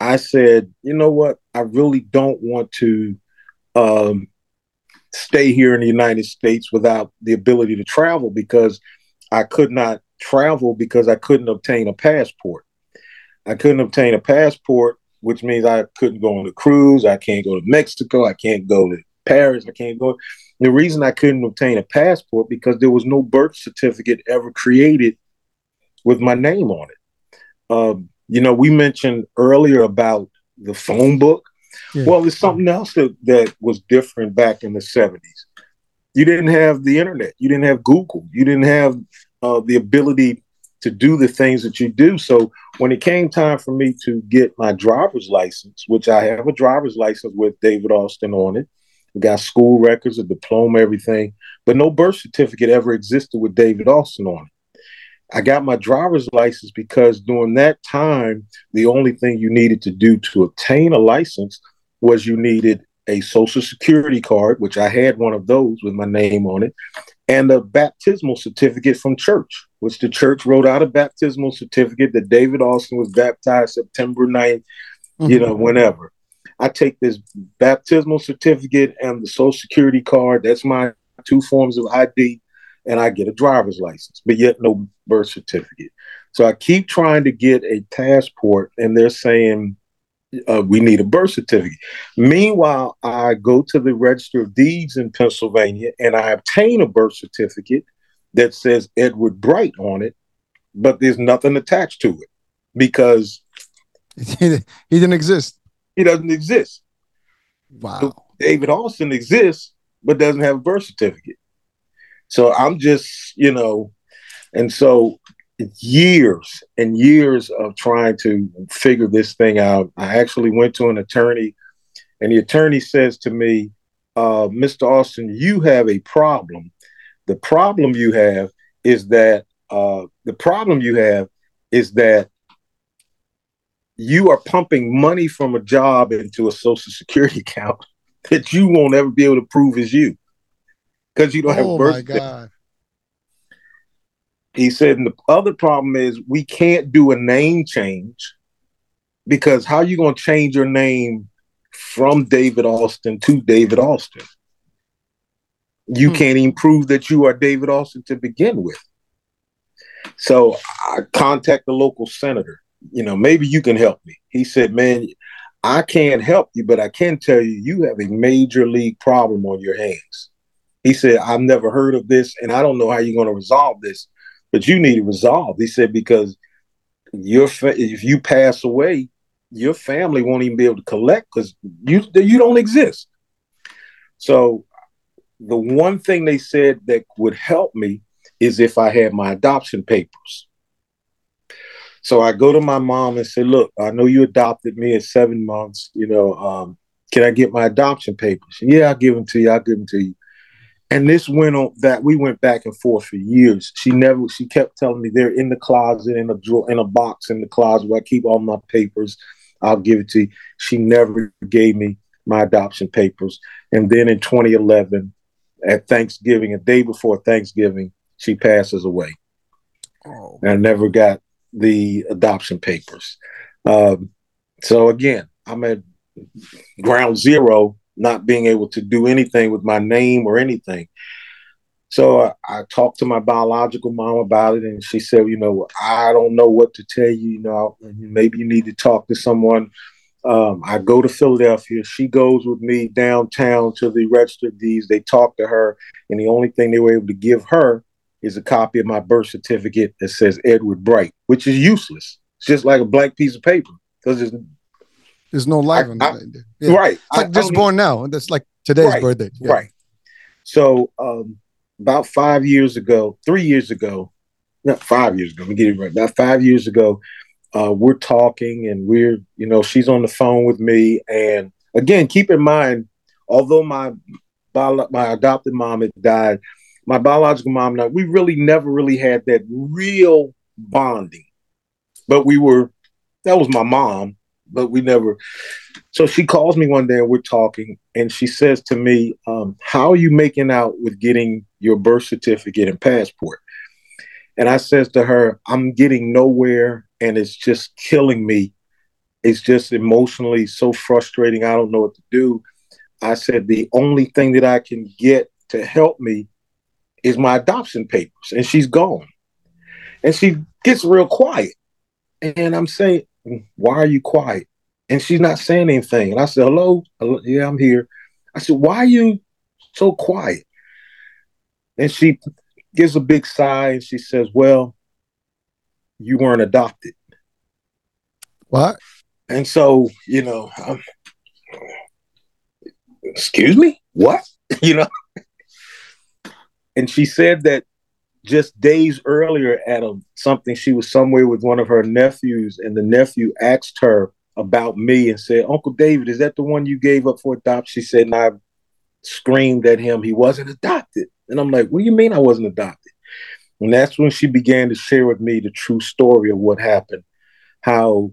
Speaker 3: I said, you know what? I really don't want to um, stay here in the United States without the ability to travel because I could not travel because I couldn't obtain a passport. I couldn't obtain a passport, which means I couldn't go on a cruise. I can't go to Mexico. I can't go to Paris. I can't go. The reason I couldn't obtain a passport because there was no birth certificate ever created with my name on it. Um, you know, we mentioned earlier about the phone book. Yeah. Well, there's something else that, that was different back in the 70s. You didn't have the internet, you didn't have Google, you didn't have uh, the ability to do the things that you do. So when it came time for me to get my driver's license, which I have a driver's license with David Alston on it, we got school records, a diploma, everything, but no birth certificate ever existed with David Alston on it. I got my driver's license because during that time, the only thing you needed to do to obtain a license was you needed a social security card, which I had one of those with my name on it, and a baptismal certificate from church, which the church wrote out a baptismal certificate that David Alston was baptized September 9th, mm-hmm. you know, whenever. I take this baptismal certificate and the social security card. That's my two forms of ID and I get a driver's license, but yet no birth certificate. So I keep trying to get a passport, and they're saying uh, we need a birth certificate. Meanwhile, I go to the Register of Deeds in Pennsylvania and I obtain a birth certificate that says Edward Bright on it, but there's nothing attached to it because
Speaker 2: he didn't exist.
Speaker 3: He doesn't exist.
Speaker 2: Wow.
Speaker 3: David Alston exists, but doesn't have a birth certificate. So I'm just, you know, and so years and years of trying to figure this thing out. I actually went to an attorney, and the attorney says to me, uh, Mr. Alston, you have a problem. The problem you have is that uh, the problem you have is that you are pumping money from a job into a social security account that you won't ever be able to prove is you because you don't have oh birth. Oh my god! He said, and the other problem is we can't do a name change because how are you going to change your name from David Alston to David Alston? You hmm. can't even prove that you are David Alston to begin with. So I contact the local senator. You know, maybe you can help me. He said, "Man, I can't help you, but I can tell you you have a major league problem on your hands." He said, I've never heard of this and I don't know how you're going to resolve this, but you need to resolve. He said, because your fa- if you pass away, your family won't even be able to collect because you you don't exist. So the one thing they said that would help me is if I had my adoption papers. So I go to my mom and say, "Look, I know you adopted me at seven months. You know, um, can I get my adoption papers?" Yeah, I'll give them to you. I'll give them to you. And this went on that we went back and forth for years. She never she kept telling me they're in the closet in a drawer in a box in the closet where I keep all my papers. I'll give it to you. She never gave me my adoption papers. And then in 2011, at Thanksgiving, a day before Thanksgiving, she passes away. Oh. I never got the adoption papers. Um, so again, I'm at ground zero not being able to do anything with my name or anything. So I, I, talked to my biological mom about it, and she said, "You know, I don't know what to tell you. You know, maybe you need to talk to someone." Um, I go to Philadelphia. She goes with me downtown to the register of deeds. They talk to her, and the only thing they were able to give her is a copy of my birth certificate that says Edward Bright, which is useless. It's just like a blank piece of paper because there's
Speaker 2: there's no life in
Speaker 3: it. Yeah. Right.
Speaker 2: It's like I, just I born now. That's like today's
Speaker 3: right,
Speaker 2: birthday.
Speaker 3: Yeah. Right. So um, about five years ago, three years ago, not five years ago, let me get it right. About five years ago, uh, we're talking and we're, you know, she's on the phone with me. And again, keep in mind, although my my adopted mom had died, my biological mom, and I, we really never really had that real bonding. But we were, that was my mom but we never. So she calls me one day and we're talking, and she says to me, um, "How are you making out with getting your birth certificate and passport?" And I says to her, "I'm getting nowhere, and it's just killing me it's just emotionally so frustrating. I don't know what to do. I said, the only thing that I can get to help me is my adoption papers. And she's gone. And she gets real quiet. And I'm saying, why are you quiet? And she's not saying anything. And I said, hello? hello? Yeah, I'm here. I said, why are you so quiet? And she gives a big sigh and she says, well, you weren't adopted.
Speaker 2: What?
Speaker 3: And so, you know, um, excuse me, what? you know? And she said that just days earlier at a, something, she was somewhere with one of her nephews, and the nephew asked her about me and said, Uncle David, is that the one you gave up for adoption? She said, and I screamed at him, he wasn't adopted. And I'm like, what do you mean I wasn't adopted? And that's when she began to share with me the true story of what happened, how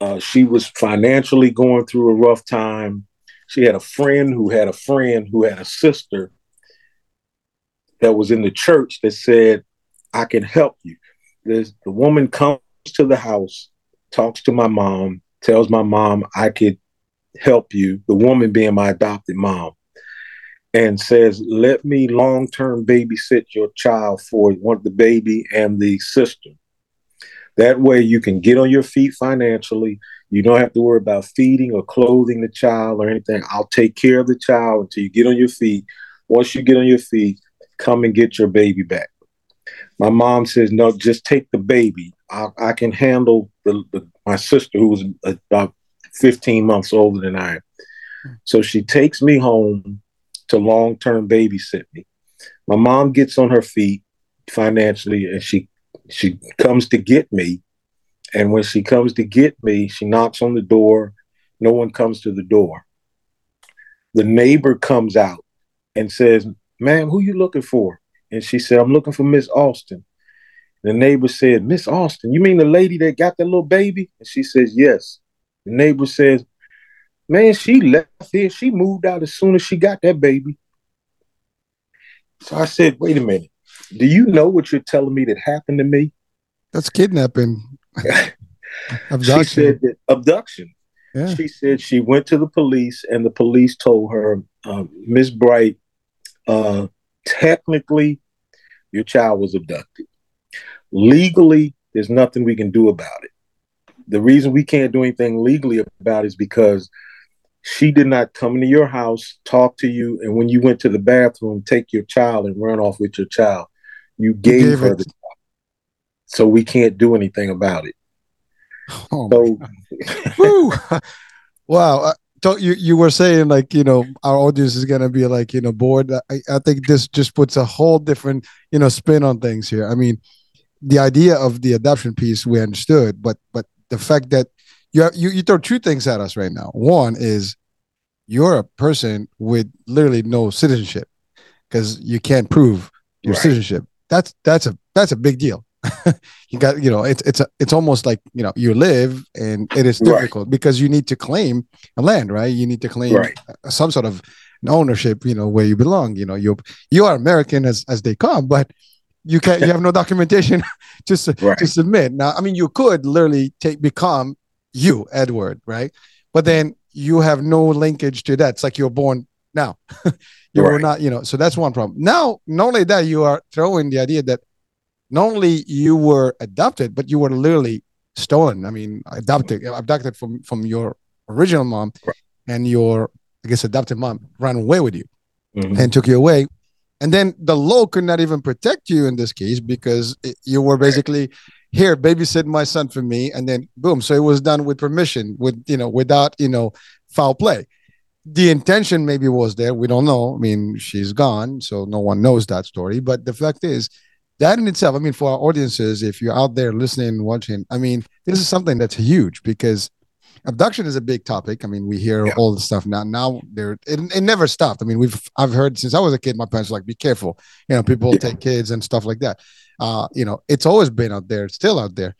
Speaker 3: uh, she was financially going through a rough time. She had a friend who had a friend who had a sister that was in the church that said, I can help you. There's, the woman comes to the house, talks to my mom, tells my mom, I could help you, the woman being my adopted mom, and says, Let me long term babysit your child for one, the baby and the sister. That way you can get on your feet financially. You don't have to worry about feeding or clothing the child or anything. I'll take care of the child until you get on your feet. Once you get on your feet, come and get your baby back. My mom says, no, just take the baby. I, I can handle the, the, my sister who was about 15 months older than I am. So she takes me home to long term babysit me. My mom gets on her feet financially and she she comes to get me. And when she comes to get me, she knocks on the door. No one comes to the door. The neighbor comes out and says, Ma'am, who you looking for? And she said, I'm looking for Miss Alston. The neighbor said, Miss Alston, you mean the lady that got the little baby? And she says, Yes. The neighbor says, Man, she left here. She moved out as soon as she got that baby. So I said, Wait a minute. Do you know what you're telling me that happened to me?
Speaker 2: That's kidnapping.
Speaker 3: abduction. She said that abduction. Yeah. She said she went to the police and the police told her, uh, Miss Bright, uh, technically, your child was abducted. Legally, there's nothing we can do about it. The reason we can't do anything legally about it is because she did not come into your house, talk to you, and when you went to the bathroom, take your child and run off with your child. You gave, you gave her it. the child. So we can't do anything about it.
Speaker 2: Oh so, wow. You you were saying like you know our audience is gonna be like you know bored. I, I think this just puts a whole different you know spin on things here. I mean, the idea of the adoption piece we understood, but but the fact that you have, you you throw two things at us right now. One is you're a person with literally no citizenship because you can't prove your right. citizenship. That's that's a that's a big deal. you got you know it's it's a, it's almost like you know you live and it is difficult right. because you need to claim a land right you need to claim right. some sort of ownership you know where you belong you know you you are american as as they come but you can't you have no documentation to, right. to submit now i mean you could literally take become you edward right but then you have no linkage to that it's like you're born now you right. were not you know so that's one problem now not only that you are throwing the idea that not only you were adopted, but you were literally stolen. I mean, adopted, abducted from from your original mom, right. and your I guess adopted mom ran away with you mm-hmm. and took you away. And then the law could not even protect you in this case because it, you were basically here babysit my son for me, and then boom. So it was done with permission, with you know, without you know, foul play. The intention maybe was there. We don't know. I mean, she's gone, so no one knows that story. But the fact is, that in itself, I mean, for our audiences, if you're out there listening, watching, I mean, this is something that's huge because abduction is a big topic. I mean, we hear yeah. all the stuff now. Now there, it, it, never stopped. I mean, we've I've heard since I was a kid, my parents were like, "Be careful," you know, people yeah. take kids and stuff like that. Uh, you know, it's always been out there. It's still out there,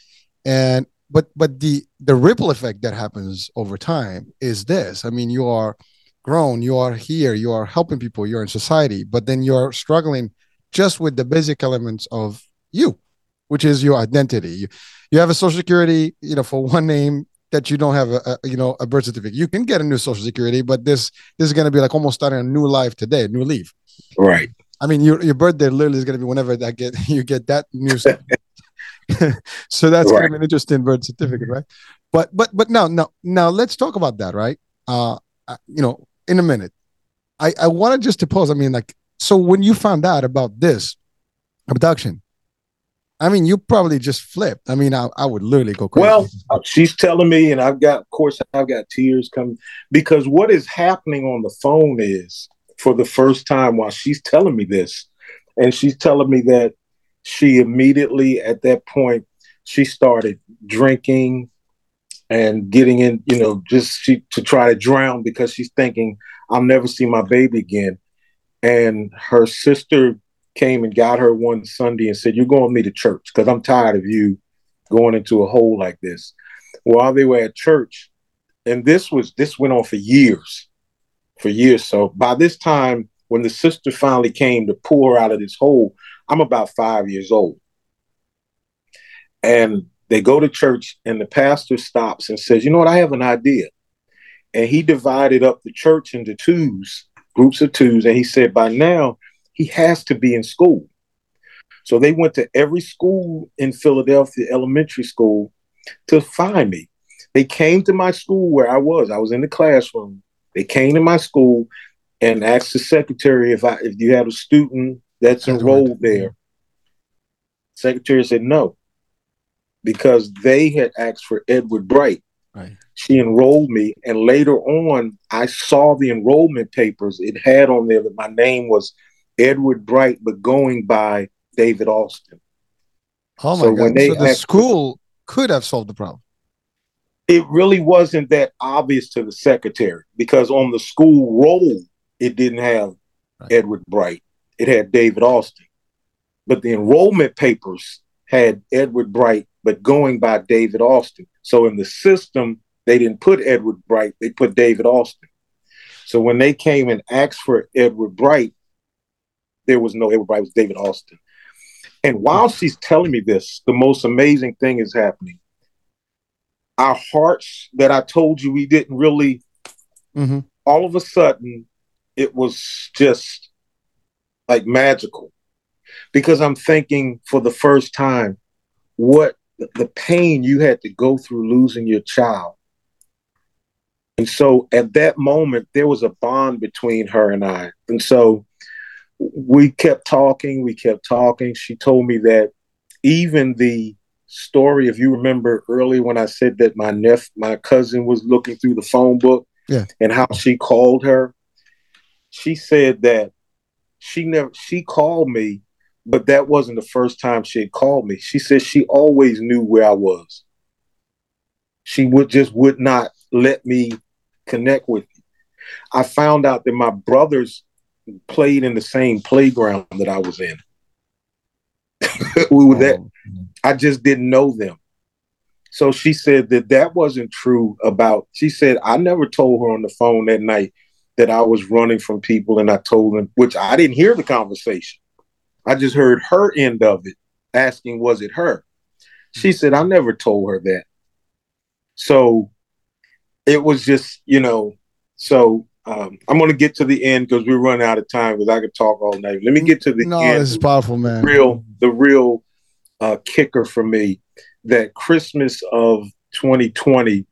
Speaker 2: and but but the the ripple effect that happens over time is this. I mean, you are grown, you are here, you are helping people, you're in society, but then you're struggling just with the basic elements of you, which is your identity. You, you have a social security, you know, for one name, that you don't have a, a, you know a birth certificate. You can get a new social security, but this this is going to be like almost starting a new life today, a new leaf.
Speaker 3: Right.
Speaker 2: I mean, your your birthday literally is going to be whenever that get you get that new. so that's right. kind of an interesting birth certificate, right? But but but now now now let's talk about that, right? Uh, you know, in a minute. I I wanted just to pause. I mean, like, so when you found out about this abduction, I mean, you probably just flipped. I mean, I, I would literally go crazy.
Speaker 3: Well, uh, she's telling me, and I've got, of course, I've got tears coming because what is happening on the phone is for the first time while she's telling me this, and she's telling me that she immediately at that point she started drinking and getting in, you know, just she, to try to drown because she's thinking I'll never see my baby again. And her sister came and got her one Sunday and said, You're going with me to church because I'm tired of you going into a hole like this. While they were at church, and this was this went on for years, for years. So by this time, when the sister finally came to pull her out of this hole, I'm about five years old. And they go to church, and the pastor stops and says, You know what? I have an idea. And he divided up the church into twos, groups of twos. And he said, By now, he has to be in school. So they went to every school in Philadelphia, elementary school, to find me. They came to my school where I was. I was in the classroom. They came to my school and asked the secretary if I if you had a student that's enrolled there. Secretary said no, because they had asked for Edward Bright. Right. She enrolled me, and later on, I saw the enrollment papers. It had on there that my name was Edward Bright, but going by David Alston.
Speaker 2: Oh my so God. When they so the school could have solved the problem.
Speaker 3: It really wasn't that obvious to the secretary because on the school roll, it didn't have right. Edward Bright. It had David Alston, But the enrollment papers had Edward Bright, but going by David Alston. So in the system, they didn't put Edward Bright, they put David Alston. So when they came and asked for Edward Bright, there was no Edward everybody was David Alston. And while she's telling me this, the most amazing thing is happening. Our hearts that I told you we didn't really, mm-hmm. all of a sudden, it was just like magical. Because I'm thinking for the first time, what the pain you had to go through losing your child. And so at that moment, there was a bond between her and I. And so we kept talking, we kept talking. She told me that even the story, if you remember early when I said that my nephew, my cousin was looking through the phone book
Speaker 2: yeah.
Speaker 3: and how she called her, she said that she never she called me, but that wasn't the first time she had called me. She said she always knew where I was. She would just would not let me connect with me. I found out that my brothers played in the same playground that I was in. we were oh. that I just didn't know them. So she said that that wasn't true about. She said I never told her on the phone that night that I was running from people, and I told them, which I didn't hear the conversation. I just heard her end of it, asking, "Was it her?" She said I never told her that. So it was just, you know, so um, I'm going to get to the end because we're running out of time because I could talk all night. Let me get to the end.
Speaker 2: no,
Speaker 3: end.
Speaker 2: this is powerful, man.
Speaker 3: The real, the real uh, kicker for me that Christmas of 2020,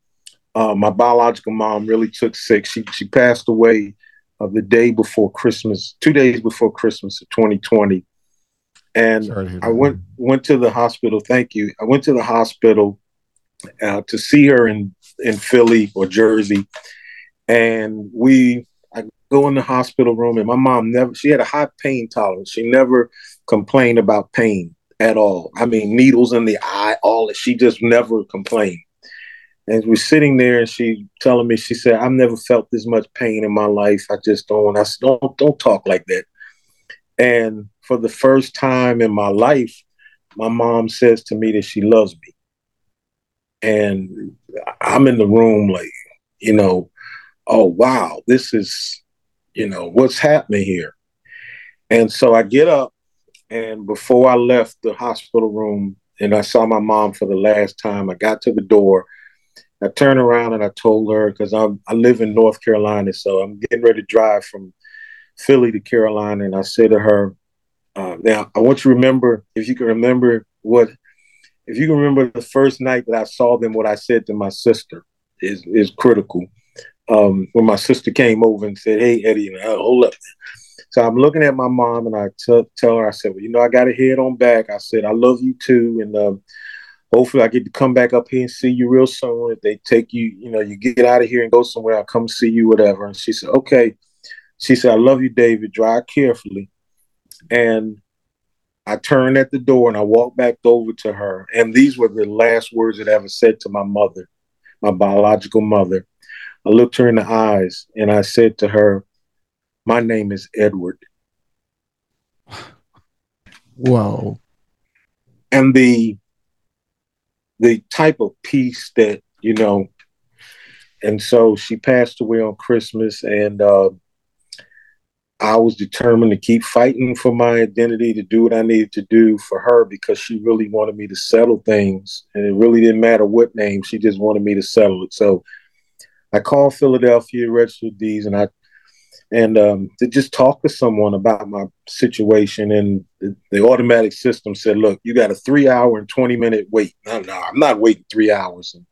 Speaker 3: uh, my biological mom really took sick. She she passed away of uh, the day before Christmas, two days before Christmas of 2020, and I went went to the hospital. Thank you. I went to the hospital uh, to see her in in Philly or Jersey and we I go in the hospital room and my mom never she had a high pain tolerance. She never complained about pain at all. I mean needles in the eye, all that she just never complained. And we're sitting there and she telling me, she said, I've never felt this much pain in my life. I just don't I said, don't don't talk like that. And for the first time in my life, my mom says to me that she loves me. And I'm in the room like, you know, oh wow, this is, you know, what's happening here. And so I get up, and before I left the hospital room, and I saw my mom for the last time, I got to the door, I turned around and I told her because I'm I live in North Carolina, so I'm getting ready to drive from Philly to Carolina, and I said to her, uh, "Now I want you to remember, if you can remember what, if you can remember the first night that I saw them, what I said to my sister is is critical. Um, when my sister came over and said, "Hey Eddie," and I, hold up. So I'm looking at my mom and I t- tell her, I said, "Well, you know, I got to head on back." I said, "I love you too," and um, hopefully I get to come back up here and see you real soon. If they take you, you know, you get out of here and go somewhere, I'll come see you, whatever. And she said, okay. She said, I love you, David. Drive carefully. And I turned at the door and I walked back over to her. And these were the last words that I ever said to my mother, my biological mother. I looked her in the eyes and I said to her, My name is Edward.
Speaker 2: Wow.
Speaker 3: And the the type of peace that you know and so she passed away on christmas and uh, i was determined to keep fighting for my identity to do what i needed to do for her because she really wanted me to settle things and it really didn't matter what name she just wanted me to settle it so i called philadelphia registered deeds and i and um, to just talk to someone about my situation. And the, the, automatic system said, "Look, you got a three hour and twenty minute wait." No, no, I'm not waiting three hours. And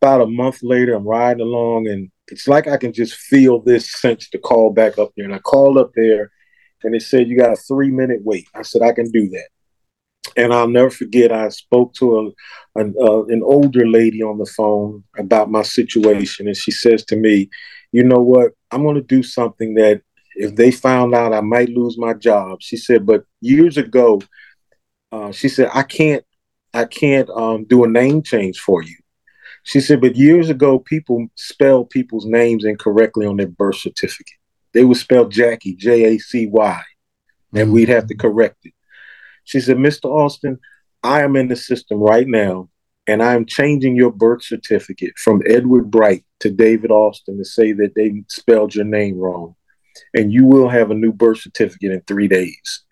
Speaker 3: about a month later, I'm riding along, and it's like I can just feel this sense to call back up there. And I called up there, and it said, "You got a three minute wait." I said, "I can do that." And I'll never forget, I spoke to a, an, uh, an older lady on the phone about my situation, and she says to me, you know what? I'm going to do something that if they found out, I might lose my job. She said, but years ago, uh, she said, I can't, I can't um, do a name change for you. She said, but years ago, people spelled people's names incorrectly on their birth certificate. They would spell Jackie, J A C Y, and we'd have to mm-hmm. correct it. She said, Mr. Alston, I am in the system right now and I'm changing your birth certificate from Edward Bright to David Alston to say that they spelled your name wrong. And you will have a new birth certificate in three days.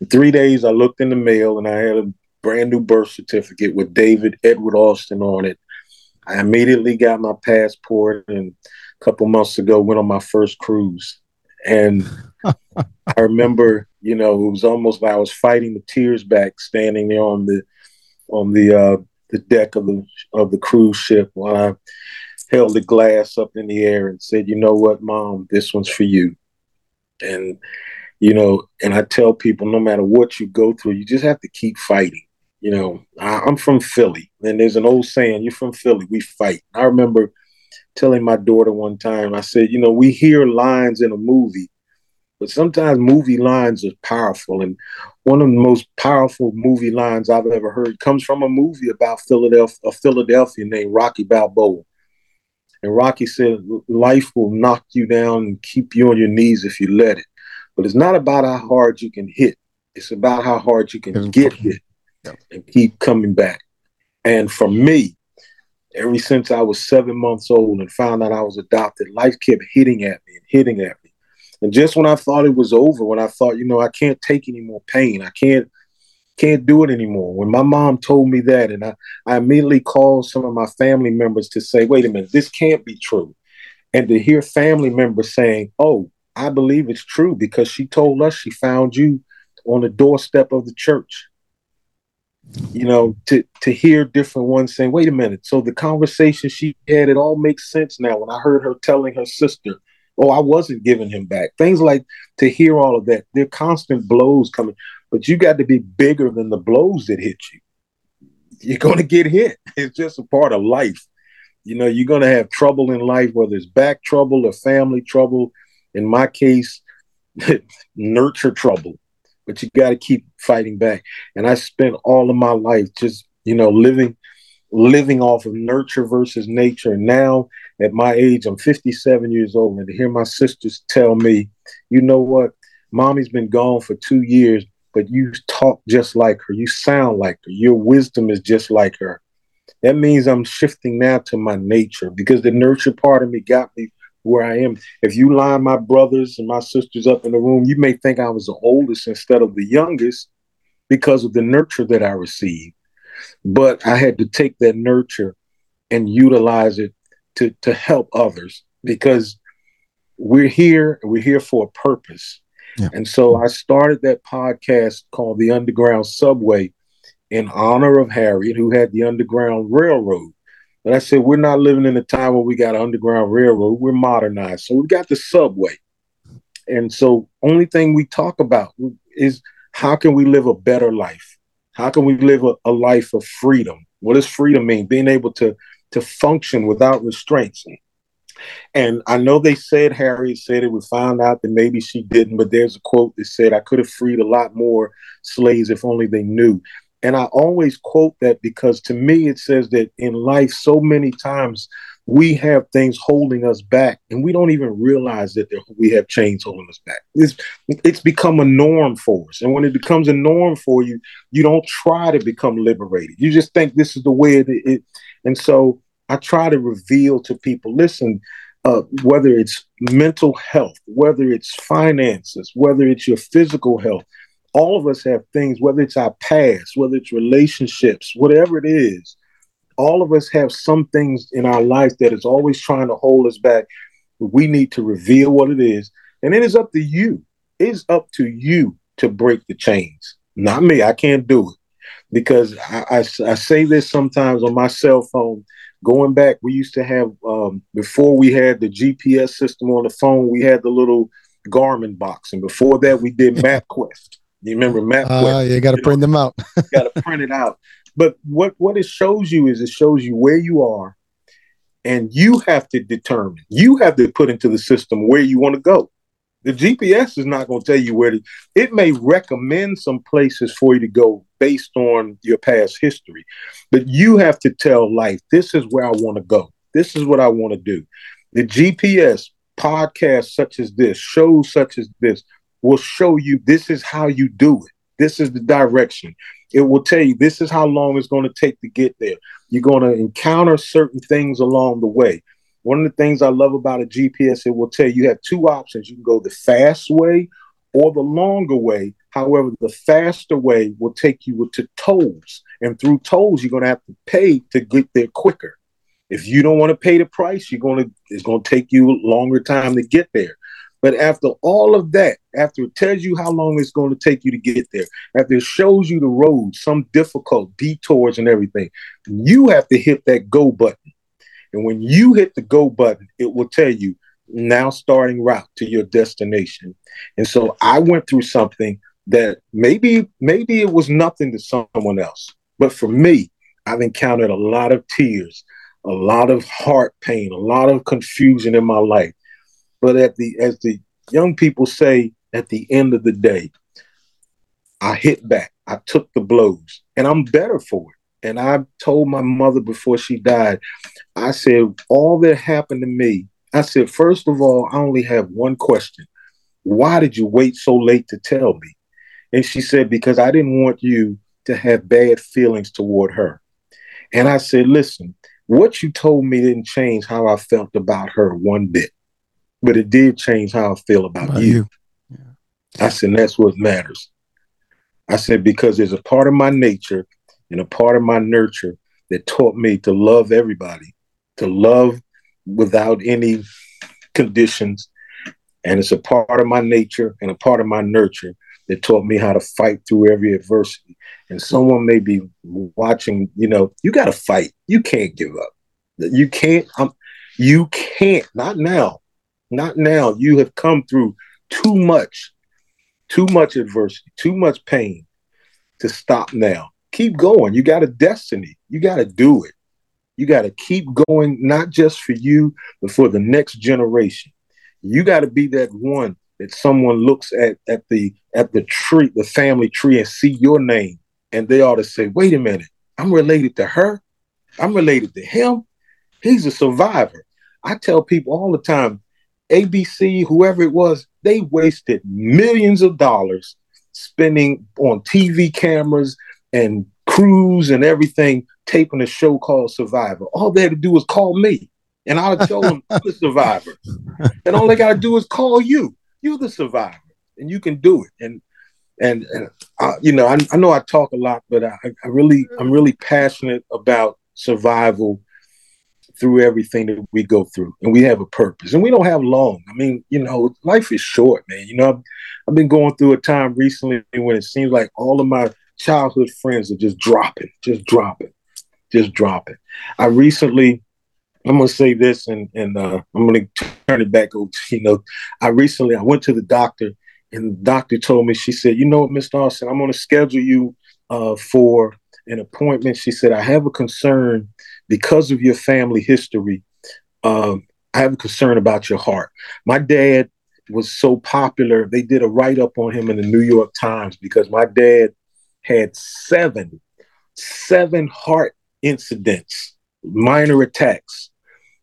Speaker 3: In three days, I looked in the mail and I had a brand new birth certificate with David Edward Alston on it. I immediately got my passport and a couple months ago went on my first cruise. And I remember, you know, it was almost like I was fighting the tears back standing there on the on the uh, the deck of the of the cruise ship while I held the glass up in the air and said, "You know what, Mom, this one's for you." And you know, and I tell people, no matter what you go through, you just have to keep fighting. You know, I, am from Philly, and there's an old saying, "You're from Philly, we fight." I remember telling my daughter one time, I said, "You know, we hear lines in a movie." But sometimes movie lines are powerful. And one of the most powerful movie lines I've ever heard comes from a movie about Philadelphia, a Philadelphia named Rocky Balboa. And Rocky said, Life will knock you down and keep you on your knees if you let it. But it's not about how hard you can hit, it's about how hard you can get hit and keep coming back. And for me, ever since I was seven months old and found out I was adopted, life kept hitting at me and hitting at me. And just when I thought it was over, when I thought, you know, I can't take any more pain, I can't can't do it anymore. When my mom told me that, and I, I immediately called some of my family members to say, wait a minute, this can't be true. And to hear family members saying, oh, I believe it's true because she told us she found you on the doorstep of the church. You know, to to hear different ones saying, wait a minute. So the conversation she had, it all makes sense now. When I heard her telling her sister, oh, I wasn't giving him back. Things like to hear all of that, They're constant blows coming, but you got to be bigger than the blows that hit you. You're going to get hit. It's just a part of life. You know, you're going to have trouble in life, whether it's back trouble or family trouble. In my case, nurture trouble, but you got to keep fighting back. And I spent all of my life just, you know, living living off of nurture versus nature. Now at my age, I'm 57 years old, and to hear my sisters tell me, you know what, mommy's been gone for two years, but you talk just like her, you sound like her, your wisdom is just like her. That means I'm shifting now to my nature because the nurture part of me got me where I am. If you line my brothers and my sisters up in the room, you may think I was the oldest instead of the youngest because of the nurture that I received. But I had to take that nurture and utilize it to to help others because we're here we're here for a purpose. Yeah. And so I started that podcast called The Underground Subway in honor of Harriet, who had the Underground Railroad. But I said, we're not living in a time where we got an Underground Railroad. We're modernized. So we got the subway. And so only thing we talk about is how can we live a better life? How can we live a, a life of freedom? What does freedom mean? Being able to to function without restraints. And I know they said Harriet said it. We found out that maybe she didn't, but there's a quote that said, I could have freed a lot more slaves if only they knew. And I always quote that because to me, it says that in life, so many times we have things holding us back and we don't even realize that we have chains holding us back. It's, it's become a norm for us. And when it becomes a norm for you, you don't try to become liberated. You just think this is the way it, it and so I try to reveal to people listen, uh, whether it's mental health, whether it's finances, whether it's your physical health, all of us have things, whether it's our past, whether it's relationships, whatever it is, all of us have some things in our life that is always trying to hold us back. We need to reveal what it is. And it is up to you. It's up to you to break the chains, not me. I can't do it because I, I, I say this sometimes on my cell phone. Going back, we used to have, um, before we had the GPS system on the phone, we had the little Garmin box. And before that, we did MapQuest. You remember MapQuest?
Speaker 2: Uh, you got to print them out.
Speaker 3: got to print it out. But what what it shows you is it shows you where you are, and you have to determine. You have to put into the system where you want to go. The GPS is not going to tell you where to. It may recommend some places for you to go based on your past history, but you have to tell life, this is where I want to go. This is what I want to do. The GPS podcasts such as this, shows such as this, will show you this is how you do it. This is the direction. It will tell you this is how long it's going to take to get there. You're going to encounter certain things along the way. One of the things I love about a GPS, it will tell you you have two options. You can go the fast way or the longer way. However, the faster way will take you to tolls. And through tolls, you're going to have to pay to get there quicker. If you don't want to pay the price, you're going to it's going to take you a longer time to get there. But after all of that, after it tells you how long it's going to take you to get there, after it shows you the road, some difficult detours and everything, you have to hit that go button. And when you hit the go button, it will tell you now starting route to your destination. And so I went through something that maybe maybe it was nothing to someone else, but for me, I've encountered a lot of tears, a lot of heart pain, a lot of confusion in my life. But at the as the young people say, at the end of the day, I hit back. I took the blows, and I'm better for it. And I told my mother before she died, I said, all that happened to me. I said, first of all, I only have one question. Why did you wait so late to tell me? And she said, because I didn't want you to have bad feelings toward her. And I said, listen, what you told me didn't change how I felt about her one bit but it did change how I feel about, about you. you. Yeah. I said, that's what matters. I said, because there's a part of my nature and a part of my nurture that taught me to love everybody, to love without any conditions. And it's a part of my nature and a part of my nurture that taught me how to fight through every adversity. And someone may be watching, you know, you got to fight. You can't give up. You can't, I'm, you can't, not now. Not now. You have come through too much, too much adversity, too much pain to stop now. Keep going. You got a destiny. You got to do it. You got to keep going, not just for you, but for the next generation. You got to be that one that someone looks at at the at the tree, the family tree, and see your name, and they ought to say, "Wait a minute, I'm related to her. I'm related to him. He's a survivor." I tell people all the time, ABC, whoever it was, they wasted millions of dollars spending on TV cameras and crews and everything, taping a show called Survivor. All they had to do was call me, and I'll show them the survivor. And all they got to do is call you. You're the survivor, and you can do it. And and, and uh, you know, I, I, know I talk a lot, but I, I really, I'm really passionate about survival through everything that we go through and we have a purpose and we don't have long. I mean you know life is short man. You know i've, I've been going through a time recently when it seems like all of my childhood friends are just dropping just dropping just dropping. I recently i'm going to say this and and uh, i'm going to turn it back over to you know i recently i went to the doctor and the doctor told me she said you know what mr alston i'm going to schedule you uh, for an appointment. She said i have a concern because of your family history, um, I have a concern about your heart. My dad was so popular, they did a write up on him in the New York Times because my dad had seven, seven heart incidents, minor attacks.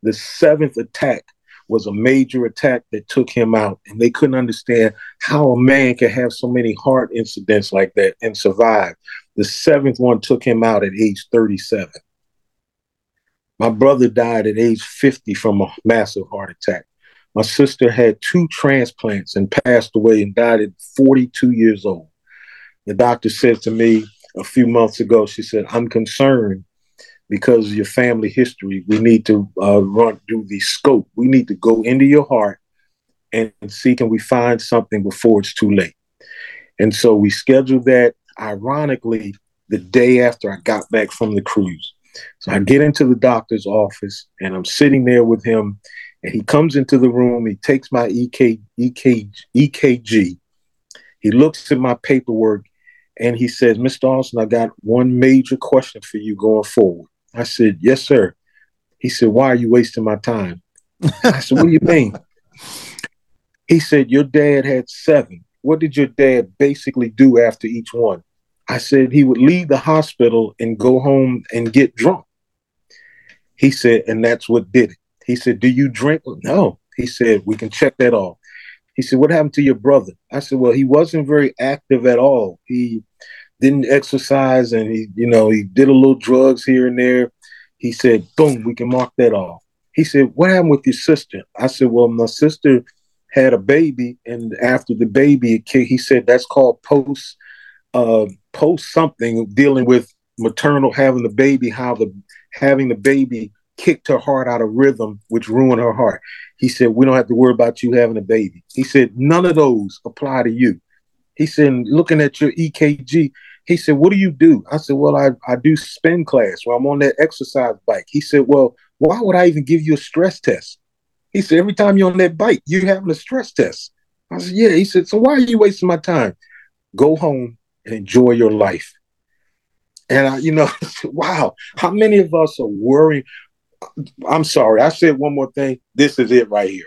Speaker 3: The seventh attack was a major attack that took him out. And they couldn't understand how a man could have so many heart incidents like that and survive. The seventh one took him out at age 37. My brother died at age 50 from a massive heart attack. My sister had two transplants and passed away and died at 42 years old. The doctor said to me a few months ago, she said, I'm concerned because of your family history. We need to uh, run do the scope. We need to go into your heart and see can we find something before it's too late. And so we scheduled that, ironically, the day after I got back from the cruise. So I get into the doctor's office and I'm sitting there with him. And he comes into the room. He takes my EK, EK, EKG. He looks at my paperwork and he says, Mr. Alston, I got one major question for you going forward. I said, Yes, sir. He said, Why are you wasting my time? I said, What do you mean? He said, Your dad had seven. What did your dad basically do after each one? I said he would leave the hospital and go home and get drunk. He said, and that's what did it. He said, Do you drink? No. He said, We can check that off. He said, What happened to your brother? I said, Well, he wasn't very active at all. He didn't exercise and he, you know, he did a little drugs here and there. He said, Boom, we can mark that off. He said, What happened with your sister? I said, Well, my sister had a baby, and after the baby, he said that's called post uh, post something dealing with maternal having the baby, how the having the baby kicked her heart out of rhythm, which ruined her heart. He said, We don't have to worry about you having a baby. He said, None of those apply to you. He said, Looking at your EKG, he said, What do you do? I said, Well, I, I do spin class where I'm on that exercise bike. He said, Well, why would I even give you a stress test? He said, Every time you're on that bike, you're having a stress test. I said, Yeah. He said, So why are you wasting my time? Go home and enjoy your life. And I, you know, wow, how many of us are worrying? I'm sorry, I said one more thing. This is it right here.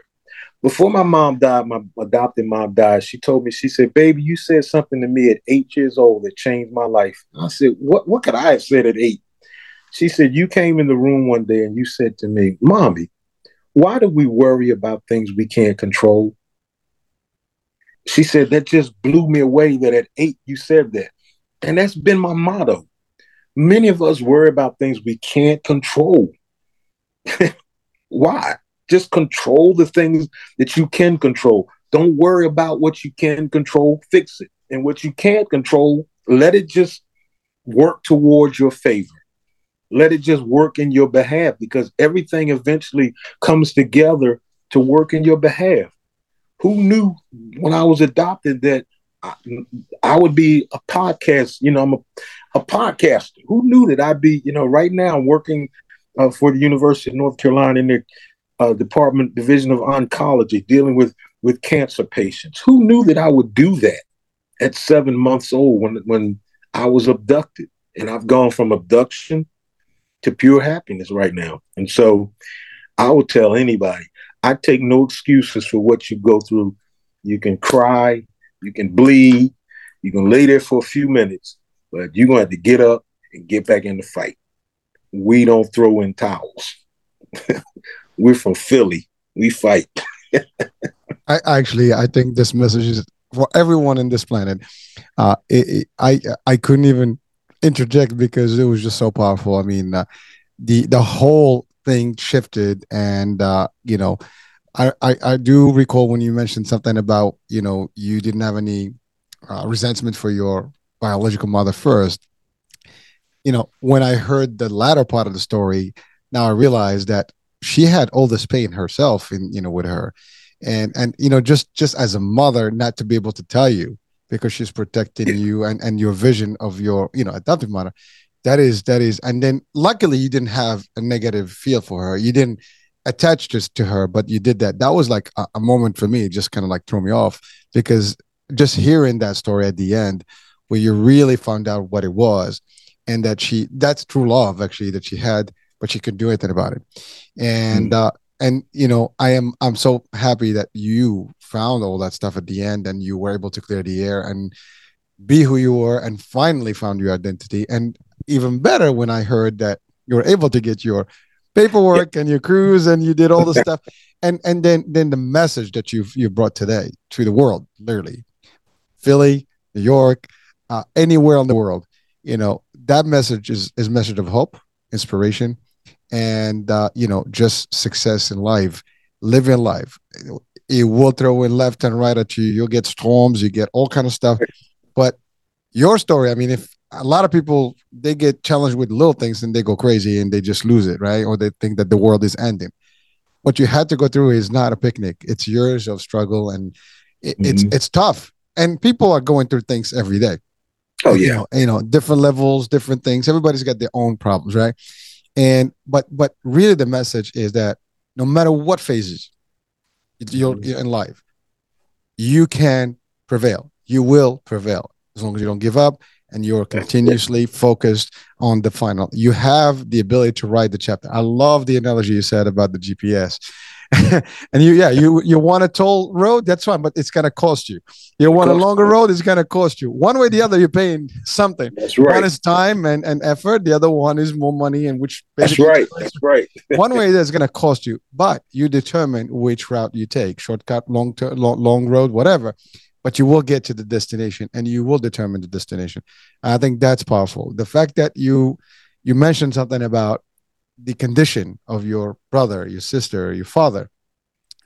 Speaker 3: Before my mom died, my adopted mom died, she told me, she said, Baby, you said something to me at eight years old that changed my life. I said, What what could I have said at eight? She said, You came in the room one day and you said to me, Mommy, why do we worry about things we can't control? She said, That just blew me away that at eight you said that. And that's been my motto. Many of us worry about things we can't control. Why? Just control the things that you can control. Don't worry about what you can control, fix it. And what you can't control, let it just work towards your favor. Let it just work in your behalf because everything eventually comes together to work in your behalf. Who knew when I was adopted that I, I would be a podcast? You know, I'm a, a podcaster. Who knew that I'd be, you know, right now working uh, for the University of North Carolina in their uh, Department Division of Oncology, dealing with with cancer patients. Who knew that I would do that at seven months old when when I was abducted? And I've gone from abduction to pure happiness right now. And so I would tell anybody I take no excuses for what you go through. You can cry, you can bleed, you can lay there for a few minutes, but you're going to have to get up and get back in the fight. We don't throw in towels. We're from Philly. We fight.
Speaker 2: I actually, I think this message is for everyone in this planet. Uh, it, it, I I couldn't even interject because it was just so powerful. I mean, uh, the the whole thing shifted and uh you know I, I i do recall when you mentioned something about you know you didn't have any uh, resentment for your biological mother first. You know when i heard the latter part of the story now I realize that she had all this pain herself in you know with her. And and you know just just as a mother not to be able to tell you because she's protecting you and and your vision of your you know adoptive mother that is that is and then luckily you didn't have a negative feel for her. You didn't attach just to her but you did that. That was like a, a moment for me it just kind of like threw me off because just hearing that story at the end where you really found out what it was and that she that's true love actually that she had but she couldn't do anything about it. And mm. uh and you know i am i'm so happy that you found all that stuff at the end and you were able to clear the air and be who you were and finally found your identity. And even better when i heard that you were able to get your paperwork and your cruise and you did all the stuff. And and then then the message that you've you brought today to the world literally philly new york uh, anywhere in the world you know that message is is message of hope inspiration and uh, you know just success in life living life. It will throw in left and right at you. You'll get storms you get all kind of stuff. But your story i mean if a lot of people they get challenged with little things and they go crazy and they just lose it right? Or they think that the world is ending. What you had to go through is not a picnic. It's years of struggle and it, mm-hmm. it's it's tough. And people are going through things every day.
Speaker 3: Oh yeah.
Speaker 2: you know, you know different levels different things. Everybody's got their own problems right? And but but really the message is that no matter what phases you're mm-hmm. in life you can prevail. You will prevail as long as you don't give up and you're continuously focused on the final. You have the ability to write the chapter. I love the analogy you said about the GPS. and you, yeah, you you want a toll road, that's fine, but it's gonna cost you. You want a longer road, it's gonna cost you. One way or the other, you're paying something.
Speaker 3: That's right.
Speaker 2: One is time and, and effort. The other one is more money, and which
Speaker 3: that's right. That's right.
Speaker 2: one way that's gonna cost you, but you determine which route you take, shortcut, long term, long, long road, whatever but you will get to the destination and you will determine the destination. I think that's powerful. The fact that you you mentioned something about the condition of your brother, your sister, your father,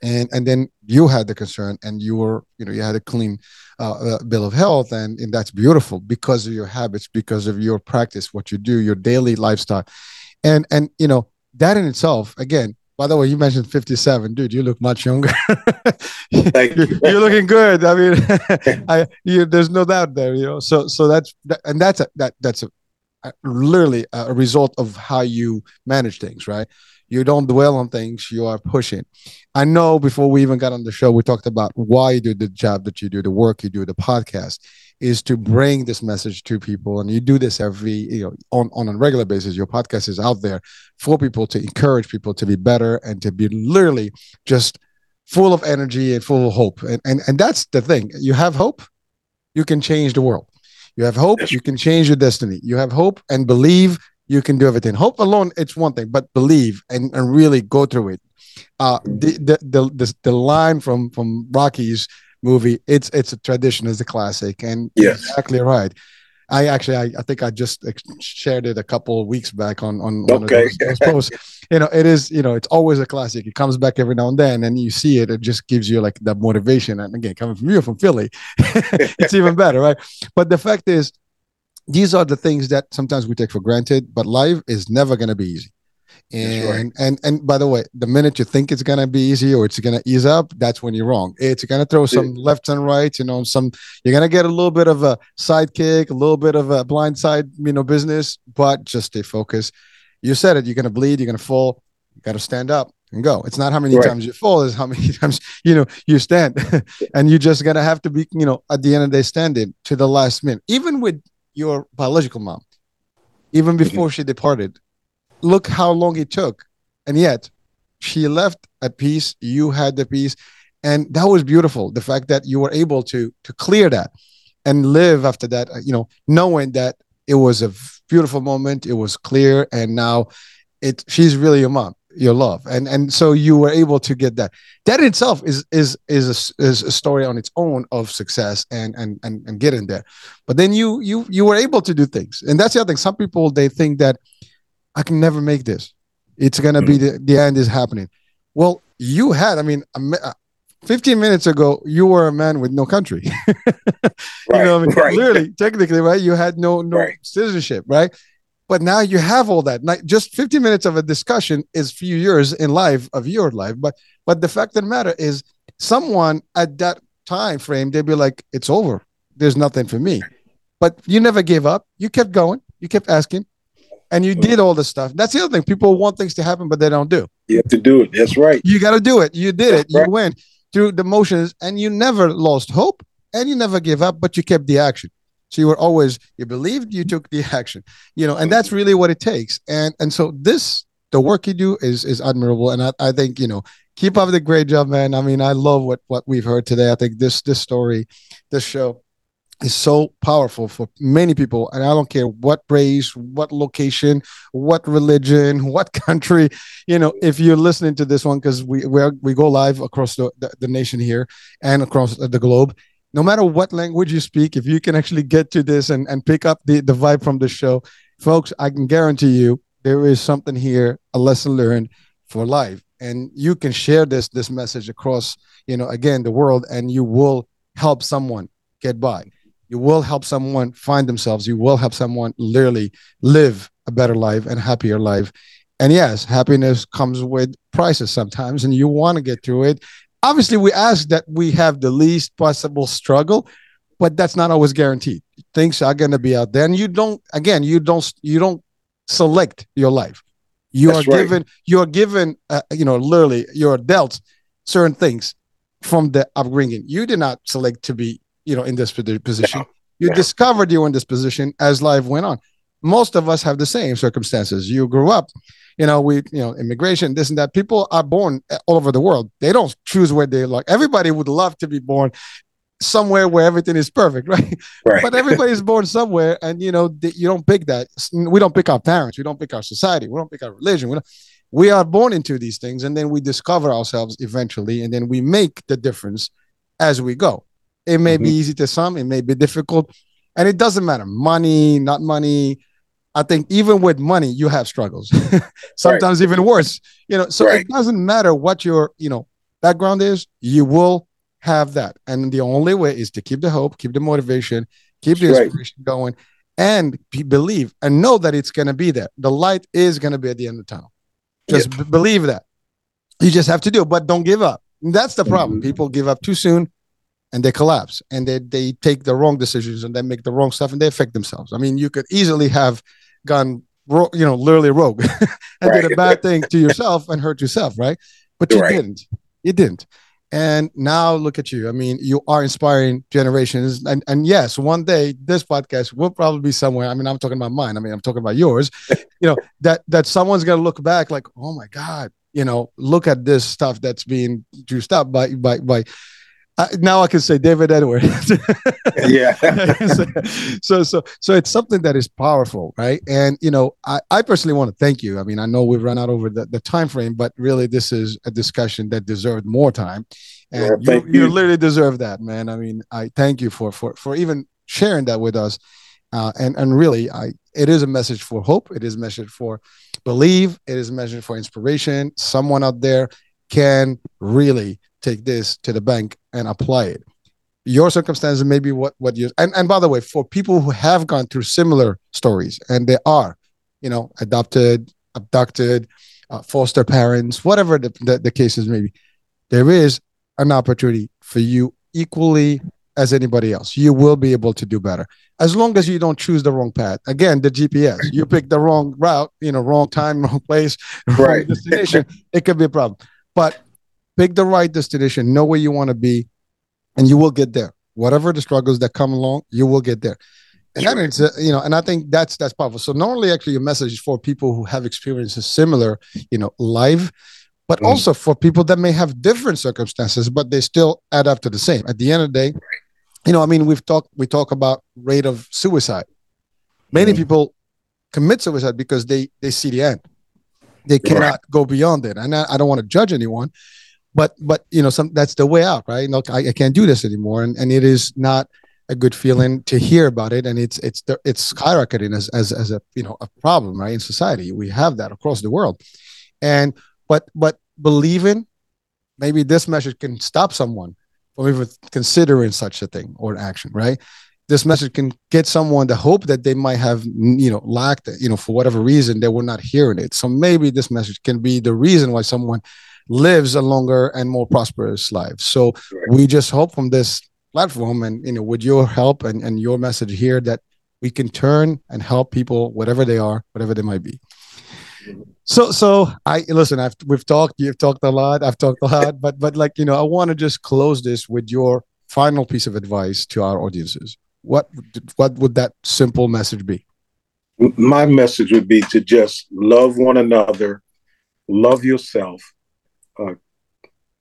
Speaker 2: and and then you had the concern and you were you know you had a clean uh, uh, bill of health and, and that's beautiful because of your habits because of your practice what you do your daily lifestyle and and you know that in itself again by the way, you mentioned 57, dude. You look much younger.
Speaker 3: Thank you.
Speaker 2: you're, you're looking good. I mean, I you, there's no doubt there. You know, so so that's that, and that's a, that that's a, a, literally a result of how you manage things, right? You don't dwell on things. You are pushing. I know. Before we even got on the show, we talked about why you do the job that you do, the work you do, the podcast is to bring this message to people. And you do this every you know on, on a regular basis. Your podcast is out there for people to encourage people to be better and to be literally just full of energy and full of hope. And and, and that's the thing. You have hope you can change the world. You have hope you can change your destiny. You have hope and believe you can do everything. Hope alone it's one thing but believe and, and really go through it. Uh the the the, the, the line from from Rocky's movie. It's it's a tradition, it's a classic, and
Speaker 3: yes.
Speaker 2: exactly right. I actually, I, I think I just shared it a couple of weeks back on on
Speaker 3: one
Speaker 2: of those, those posts. you know, it is, you know, it's always a classic. It comes back every now and then, and you see it. It just gives you like that motivation. And again, coming from you from Philly, it's even better, right? But the fact is, these are the things that sometimes we take for granted. But life is never going to be easy. And right. and and by the way, the minute you think it's gonna be easy or it's gonna ease up, that's when you're wrong. It's gonna throw some left and right, you know, some you're gonna get a little bit of a sidekick, a little bit of a blind side, you know, business, but just stay focused. You said it, you're gonna bleed, you're gonna fall, you gotta stand up and go. It's not how many right. times you fall, is how many times you know you stand. and you just gonna have to be, you know, at the end of the day, standing to the last minute, even with your biological mom, even mm-hmm. before mm-hmm. she departed look how long it took. And yet she left at peace. You had the peace. And that was beautiful. The fact that you were able to to clear that and live after that, uh, you know, knowing that it was a beautiful moment, it was clear, and now it she's really your mom, your love. And and so you were able to get that. That itself is is is a, is a story on its own of success and and and and getting there. But then you you you were able to do things. And that's the other thing. Some people they think that I can never make this. It's gonna mm-hmm. be the, the end is happening. Well, you had, I mean, uh, 15 minutes ago, you were a man with no country. you
Speaker 3: right,
Speaker 2: know, I mean,
Speaker 3: right.
Speaker 2: clearly, technically, right? You had no no right. citizenship, right? but now you have all that. Like just 15 minutes of a discussion is few years in life of your life. But but the fact of the matter is, someone at that time frame they'd be like, it's over. There's nothing for me. But you never gave up. You kept going. You kept asking, and you did all the stuff. That's the other thing. People want things to happen, but they don't do.
Speaker 3: You have to do it. That's right.
Speaker 2: You got to do it. You did
Speaker 3: That's
Speaker 2: it.
Speaker 3: right.
Speaker 2: You went through the motions, and you never lost hope, and you never gave up, but you kept the action. So you were always you believed, you took the action, you know, and that's really what it takes. And and so this the work you do is is admirable, and I, I think you know keep up the great job, man. I mean, I love what what we've heard today. I think this this story, this show is so powerful for many people and i don't care what race what location what religion what country you know if you're listening to this one because we we we go live across the, the, the nation here and across the globe. No matter what language you speak if you can actually get to this and, and pick up the, the vibe from the show folks i can guarantee you there is something here a lesson learned for life. And you can share this this message across you know again the world and you will help someone get by you will help someone find themselves. You will help someone literally live a better life and happier life. And yes happiness comes with prices sometimes and you want to get through it. Obviously we ask that we have the least possible struggle but that's not always guaranteed. Things are going to be out there and you don't again you don't you don't select your life. You
Speaker 3: That's
Speaker 2: are
Speaker 3: right.
Speaker 2: given you are given uh, you know literally you're dealt certain things from the upbringing. You did not select to be you know in this posi- position. You
Speaker 3: No.
Speaker 2: discovered you were in this position as life went on. Most of us have the same circumstances. You grew up you know we you know immigration this and that. People are born eh, all over the world. They don't choose where they like. Everybody would love to be born somewhere where everything is perfect right?
Speaker 3: Right.
Speaker 2: but everybody's born somewhere and you know th- you don't pick that. We don't pick our parents. We don't pick our society. We don't pick our religion. We, don't, we are born into these things and then we discover ourselves eventually and then we make the difference as we go it may be
Speaker 3: Mhm.
Speaker 2: easy to some it may be difficult and it doesn't matter. Money not money. I think even with money you have struggles. Sometimes even worse you know so
Speaker 3: Right.
Speaker 2: it doesn't matter what your you know background is you will have that. And the only way is to keep the hope keep the motivation keep the
Speaker 3: Right.
Speaker 2: inspiration going and be, believe and know that it's going to be there. The light is going to be at the end of the tunnel. Just b- believe that. You just have to do it but don't give up. And that's the problem.
Speaker 3: Mhm.
Speaker 2: people give up too soon and they collapse and they, they take the wrong decisions and they make the wrong stuff and they affect themselves. I mean you could easily have gone ro- you know literally rogue and did a bad thing to yourself and hurt yourself right? But you
Speaker 3: Right.
Speaker 2: didn't. You didn't. And now look at you. I mean you are inspiring generations. And and yes one day this podcast will probably be somewhere i mean i'm talking about mine i mean i'm talking about yours you know that that someone's going to look back like oh my god you know look at this stuff that's being juiced up by by by now I can say David Edward.
Speaker 3: yeah.
Speaker 2: so, so so so it's something that is powerful, right? And you know, I, I personally want to thank you. I mean, I know we've run out over the, the time frame, but really this is a discussion that deserved more time. And
Speaker 3: Yeah,
Speaker 2: you, you
Speaker 3: you.
Speaker 2: literally deserve that, man. I mean, I thank you for for for even sharing that with us. Uh, and and really, I it is a message for hope. It is a message for believe. It is a message for inspiration. Someone out there can really take this to the bank and apply it. Your circumstances may be what what you and and by the way, for people who have gone through similar stories, and they are, you know, adopted, abducted, uh, foster parents, whatever the, the the cases may be, there is an opportunity for you equally as anybody else. You will be able to do better as long as you don't choose the wrong path. Again, the GPS, you pick the wrong route, you know, wrong time, wrong place, wrong
Speaker 3: Right.
Speaker 2: destination. it could be a problem. But pick the right destination, know where you want to be, and you will get there. Whatever the struggles that come along, you will get there. And that is, uh, you know, and I think that's that's powerful. So not only actually a message is for people who have experiences similar, you know, life, but
Speaker 3: Mm.
Speaker 2: also for people that may have different circumstances, but they still add up to the same. At the end of the day, you know, I mean, we've talked we talk about rate of suicide. Many
Speaker 3: Mhm.
Speaker 2: people commit suicide because they they see the end. They cannot go beyond it. And I, I don't want to judge anyone, but but you know, some that's the way out, right? Look, I, I can't do this anymore, and and it is not a good feeling to hear about it, and it's it's it's skyrocketing as as as a you know a problem, right? In society, we have that across the world, and but but believing maybe this message can stop someone from even considering such a thing or action, right? this message can get someone the hope that they might have you know lacked you know for whatever reason they were not hearing it so maybe this message can be the reason why someone lives a longer and more prosperous life so right. we just hope from this platform and you know with your help and, and your message here that we can turn and help people whatever they are whatever they might be. So so i listen i've we've talked you've talked a lot i've talked a lot but but like you know i want to just close this with your final piece of advice to our audiences. What what would that simple message be?
Speaker 3: My message would be to just love one another love yourself uh,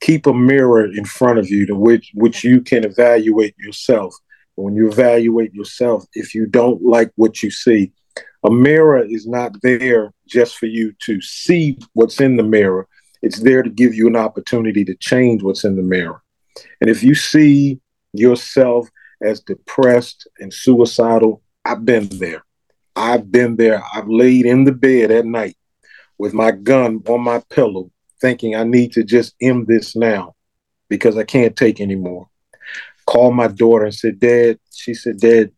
Speaker 3: keep a mirror in front of you to which which you can evaluate yourself when you evaluate yourself if you don't like what you see a mirror is not there just for you to see what's in the mirror it's there to give you an opportunity to change what's in the mirror and if you see yourself as depressed and suicidal, I've been there. I've been there. I've laid in the bed at night with my gun on my pillow, thinking I need to just end this now because I can't take anymore. Called my daughter and said, Dad, she said, Dad,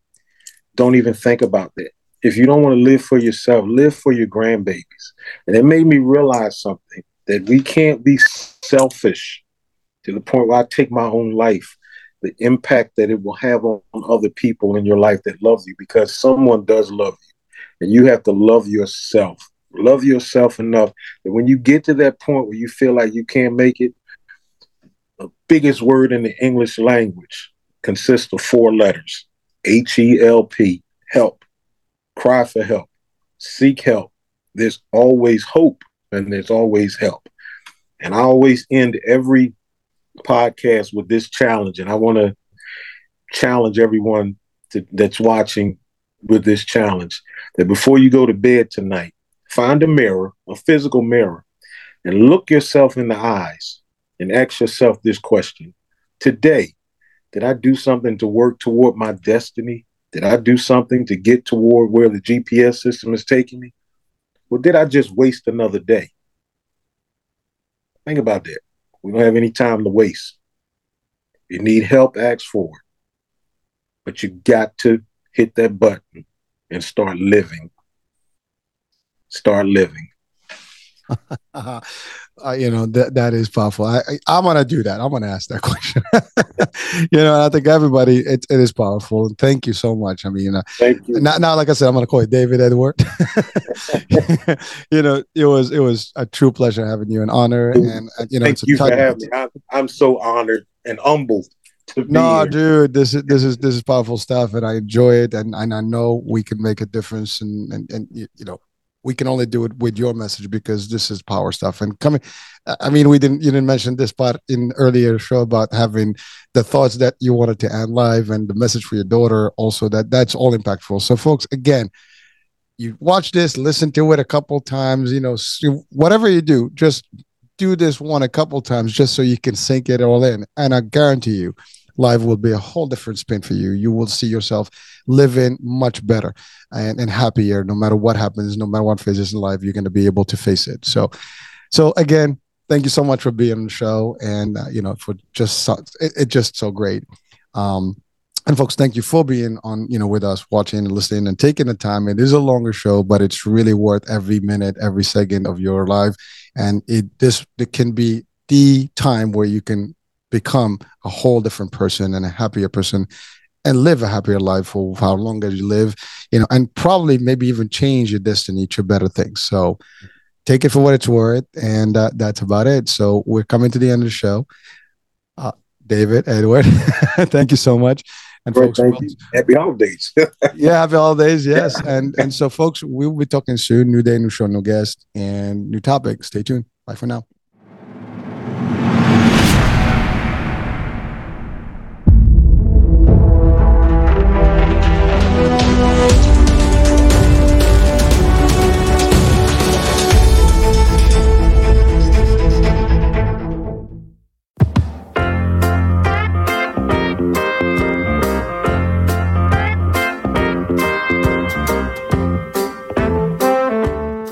Speaker 3: don't even think about that. If you don't want to live for yourself, live for your grandbabies. And it made me realize something that we can't be selfish to the point where I take my own life the impact that it will have on, other people in your life that love you because someone does love you and you have to love yourself love yourself enough that when you get to that point where you feel like you can't make it the biggest word in the english language consists of four letters. H-e-l-p help. Cry for help. Seek help. There's always hope and there's always help. And i always end every podcast with this challenge, and I want to challenge everyone to, that's watching with this challenge that before you go to bed tonight, find a mirror, a physical mirror, and look yourself in the eyes and ask yourself this question Today, did I do something to work toward my destiny? Did I do something to get toward where the GPS system is taking me? Or did I just waste another day? Think about that. We don't have any time to waste. If you need help, ask for it. But you got to hit that button and start living. Start living.
Speaker 2: uh, you know that that is powerful. I, I am gonna do that. I'm gonna ask that question. you know, I think everybody it, it is powerful. Thank you so much. I mean, you know,
Speaker 3: thank you.
Speaker 2: Now, now, like I said, I'm gonna call you David Edward. you know, it was it was a true pleasure having you, an honor, and uh, you know,
Speaker 3: thank you for having me. I'm, I'm so honored and humbled
Speaker 2: no, here. dude, this is this is this is powerful stuff, and I enjoy it, and and I know we can make a difference, and and and you know, we can only do it with your message because this is power stuff. And coming i mean we didn't you didn't mention this part in earlier show about having the thoughts that you wanted to end live and the message for your daughter also that that's all impactful. So folks again you watch this listen to it a couple times you know whatever you do just do this one a couple times just so you can sink it all in. And i guarantee you life will be a whole different spin for you. You will see yourself living much better and, and happier no matter what happens, no matter what phases in life, you're going to be able to face it. So, so again, thank you so much for being on the show and, uh, you know, for just, so, it, it just so great. Um, and folks, thank you for being on, you know, with us, watching and listening and taking the time. It is a longer show, but it's really worth every minute, every second of your life. And it this it can be the time where you can become a whole different person and a happier person and live a happier life for how long as you live you know and probably maybe even change your destiny to better things so take it for what it's worth and uh, that's about it so we're coming to the end of the show uh, david edward thank you so much
Speaker 3: and folks, you. happy holidays.
Speaker 2: yeah, happy holidays. Yes, and and so folks, we will be talking soon. New day, new show, new guest, and new topic. Stay tuned. Bye for now.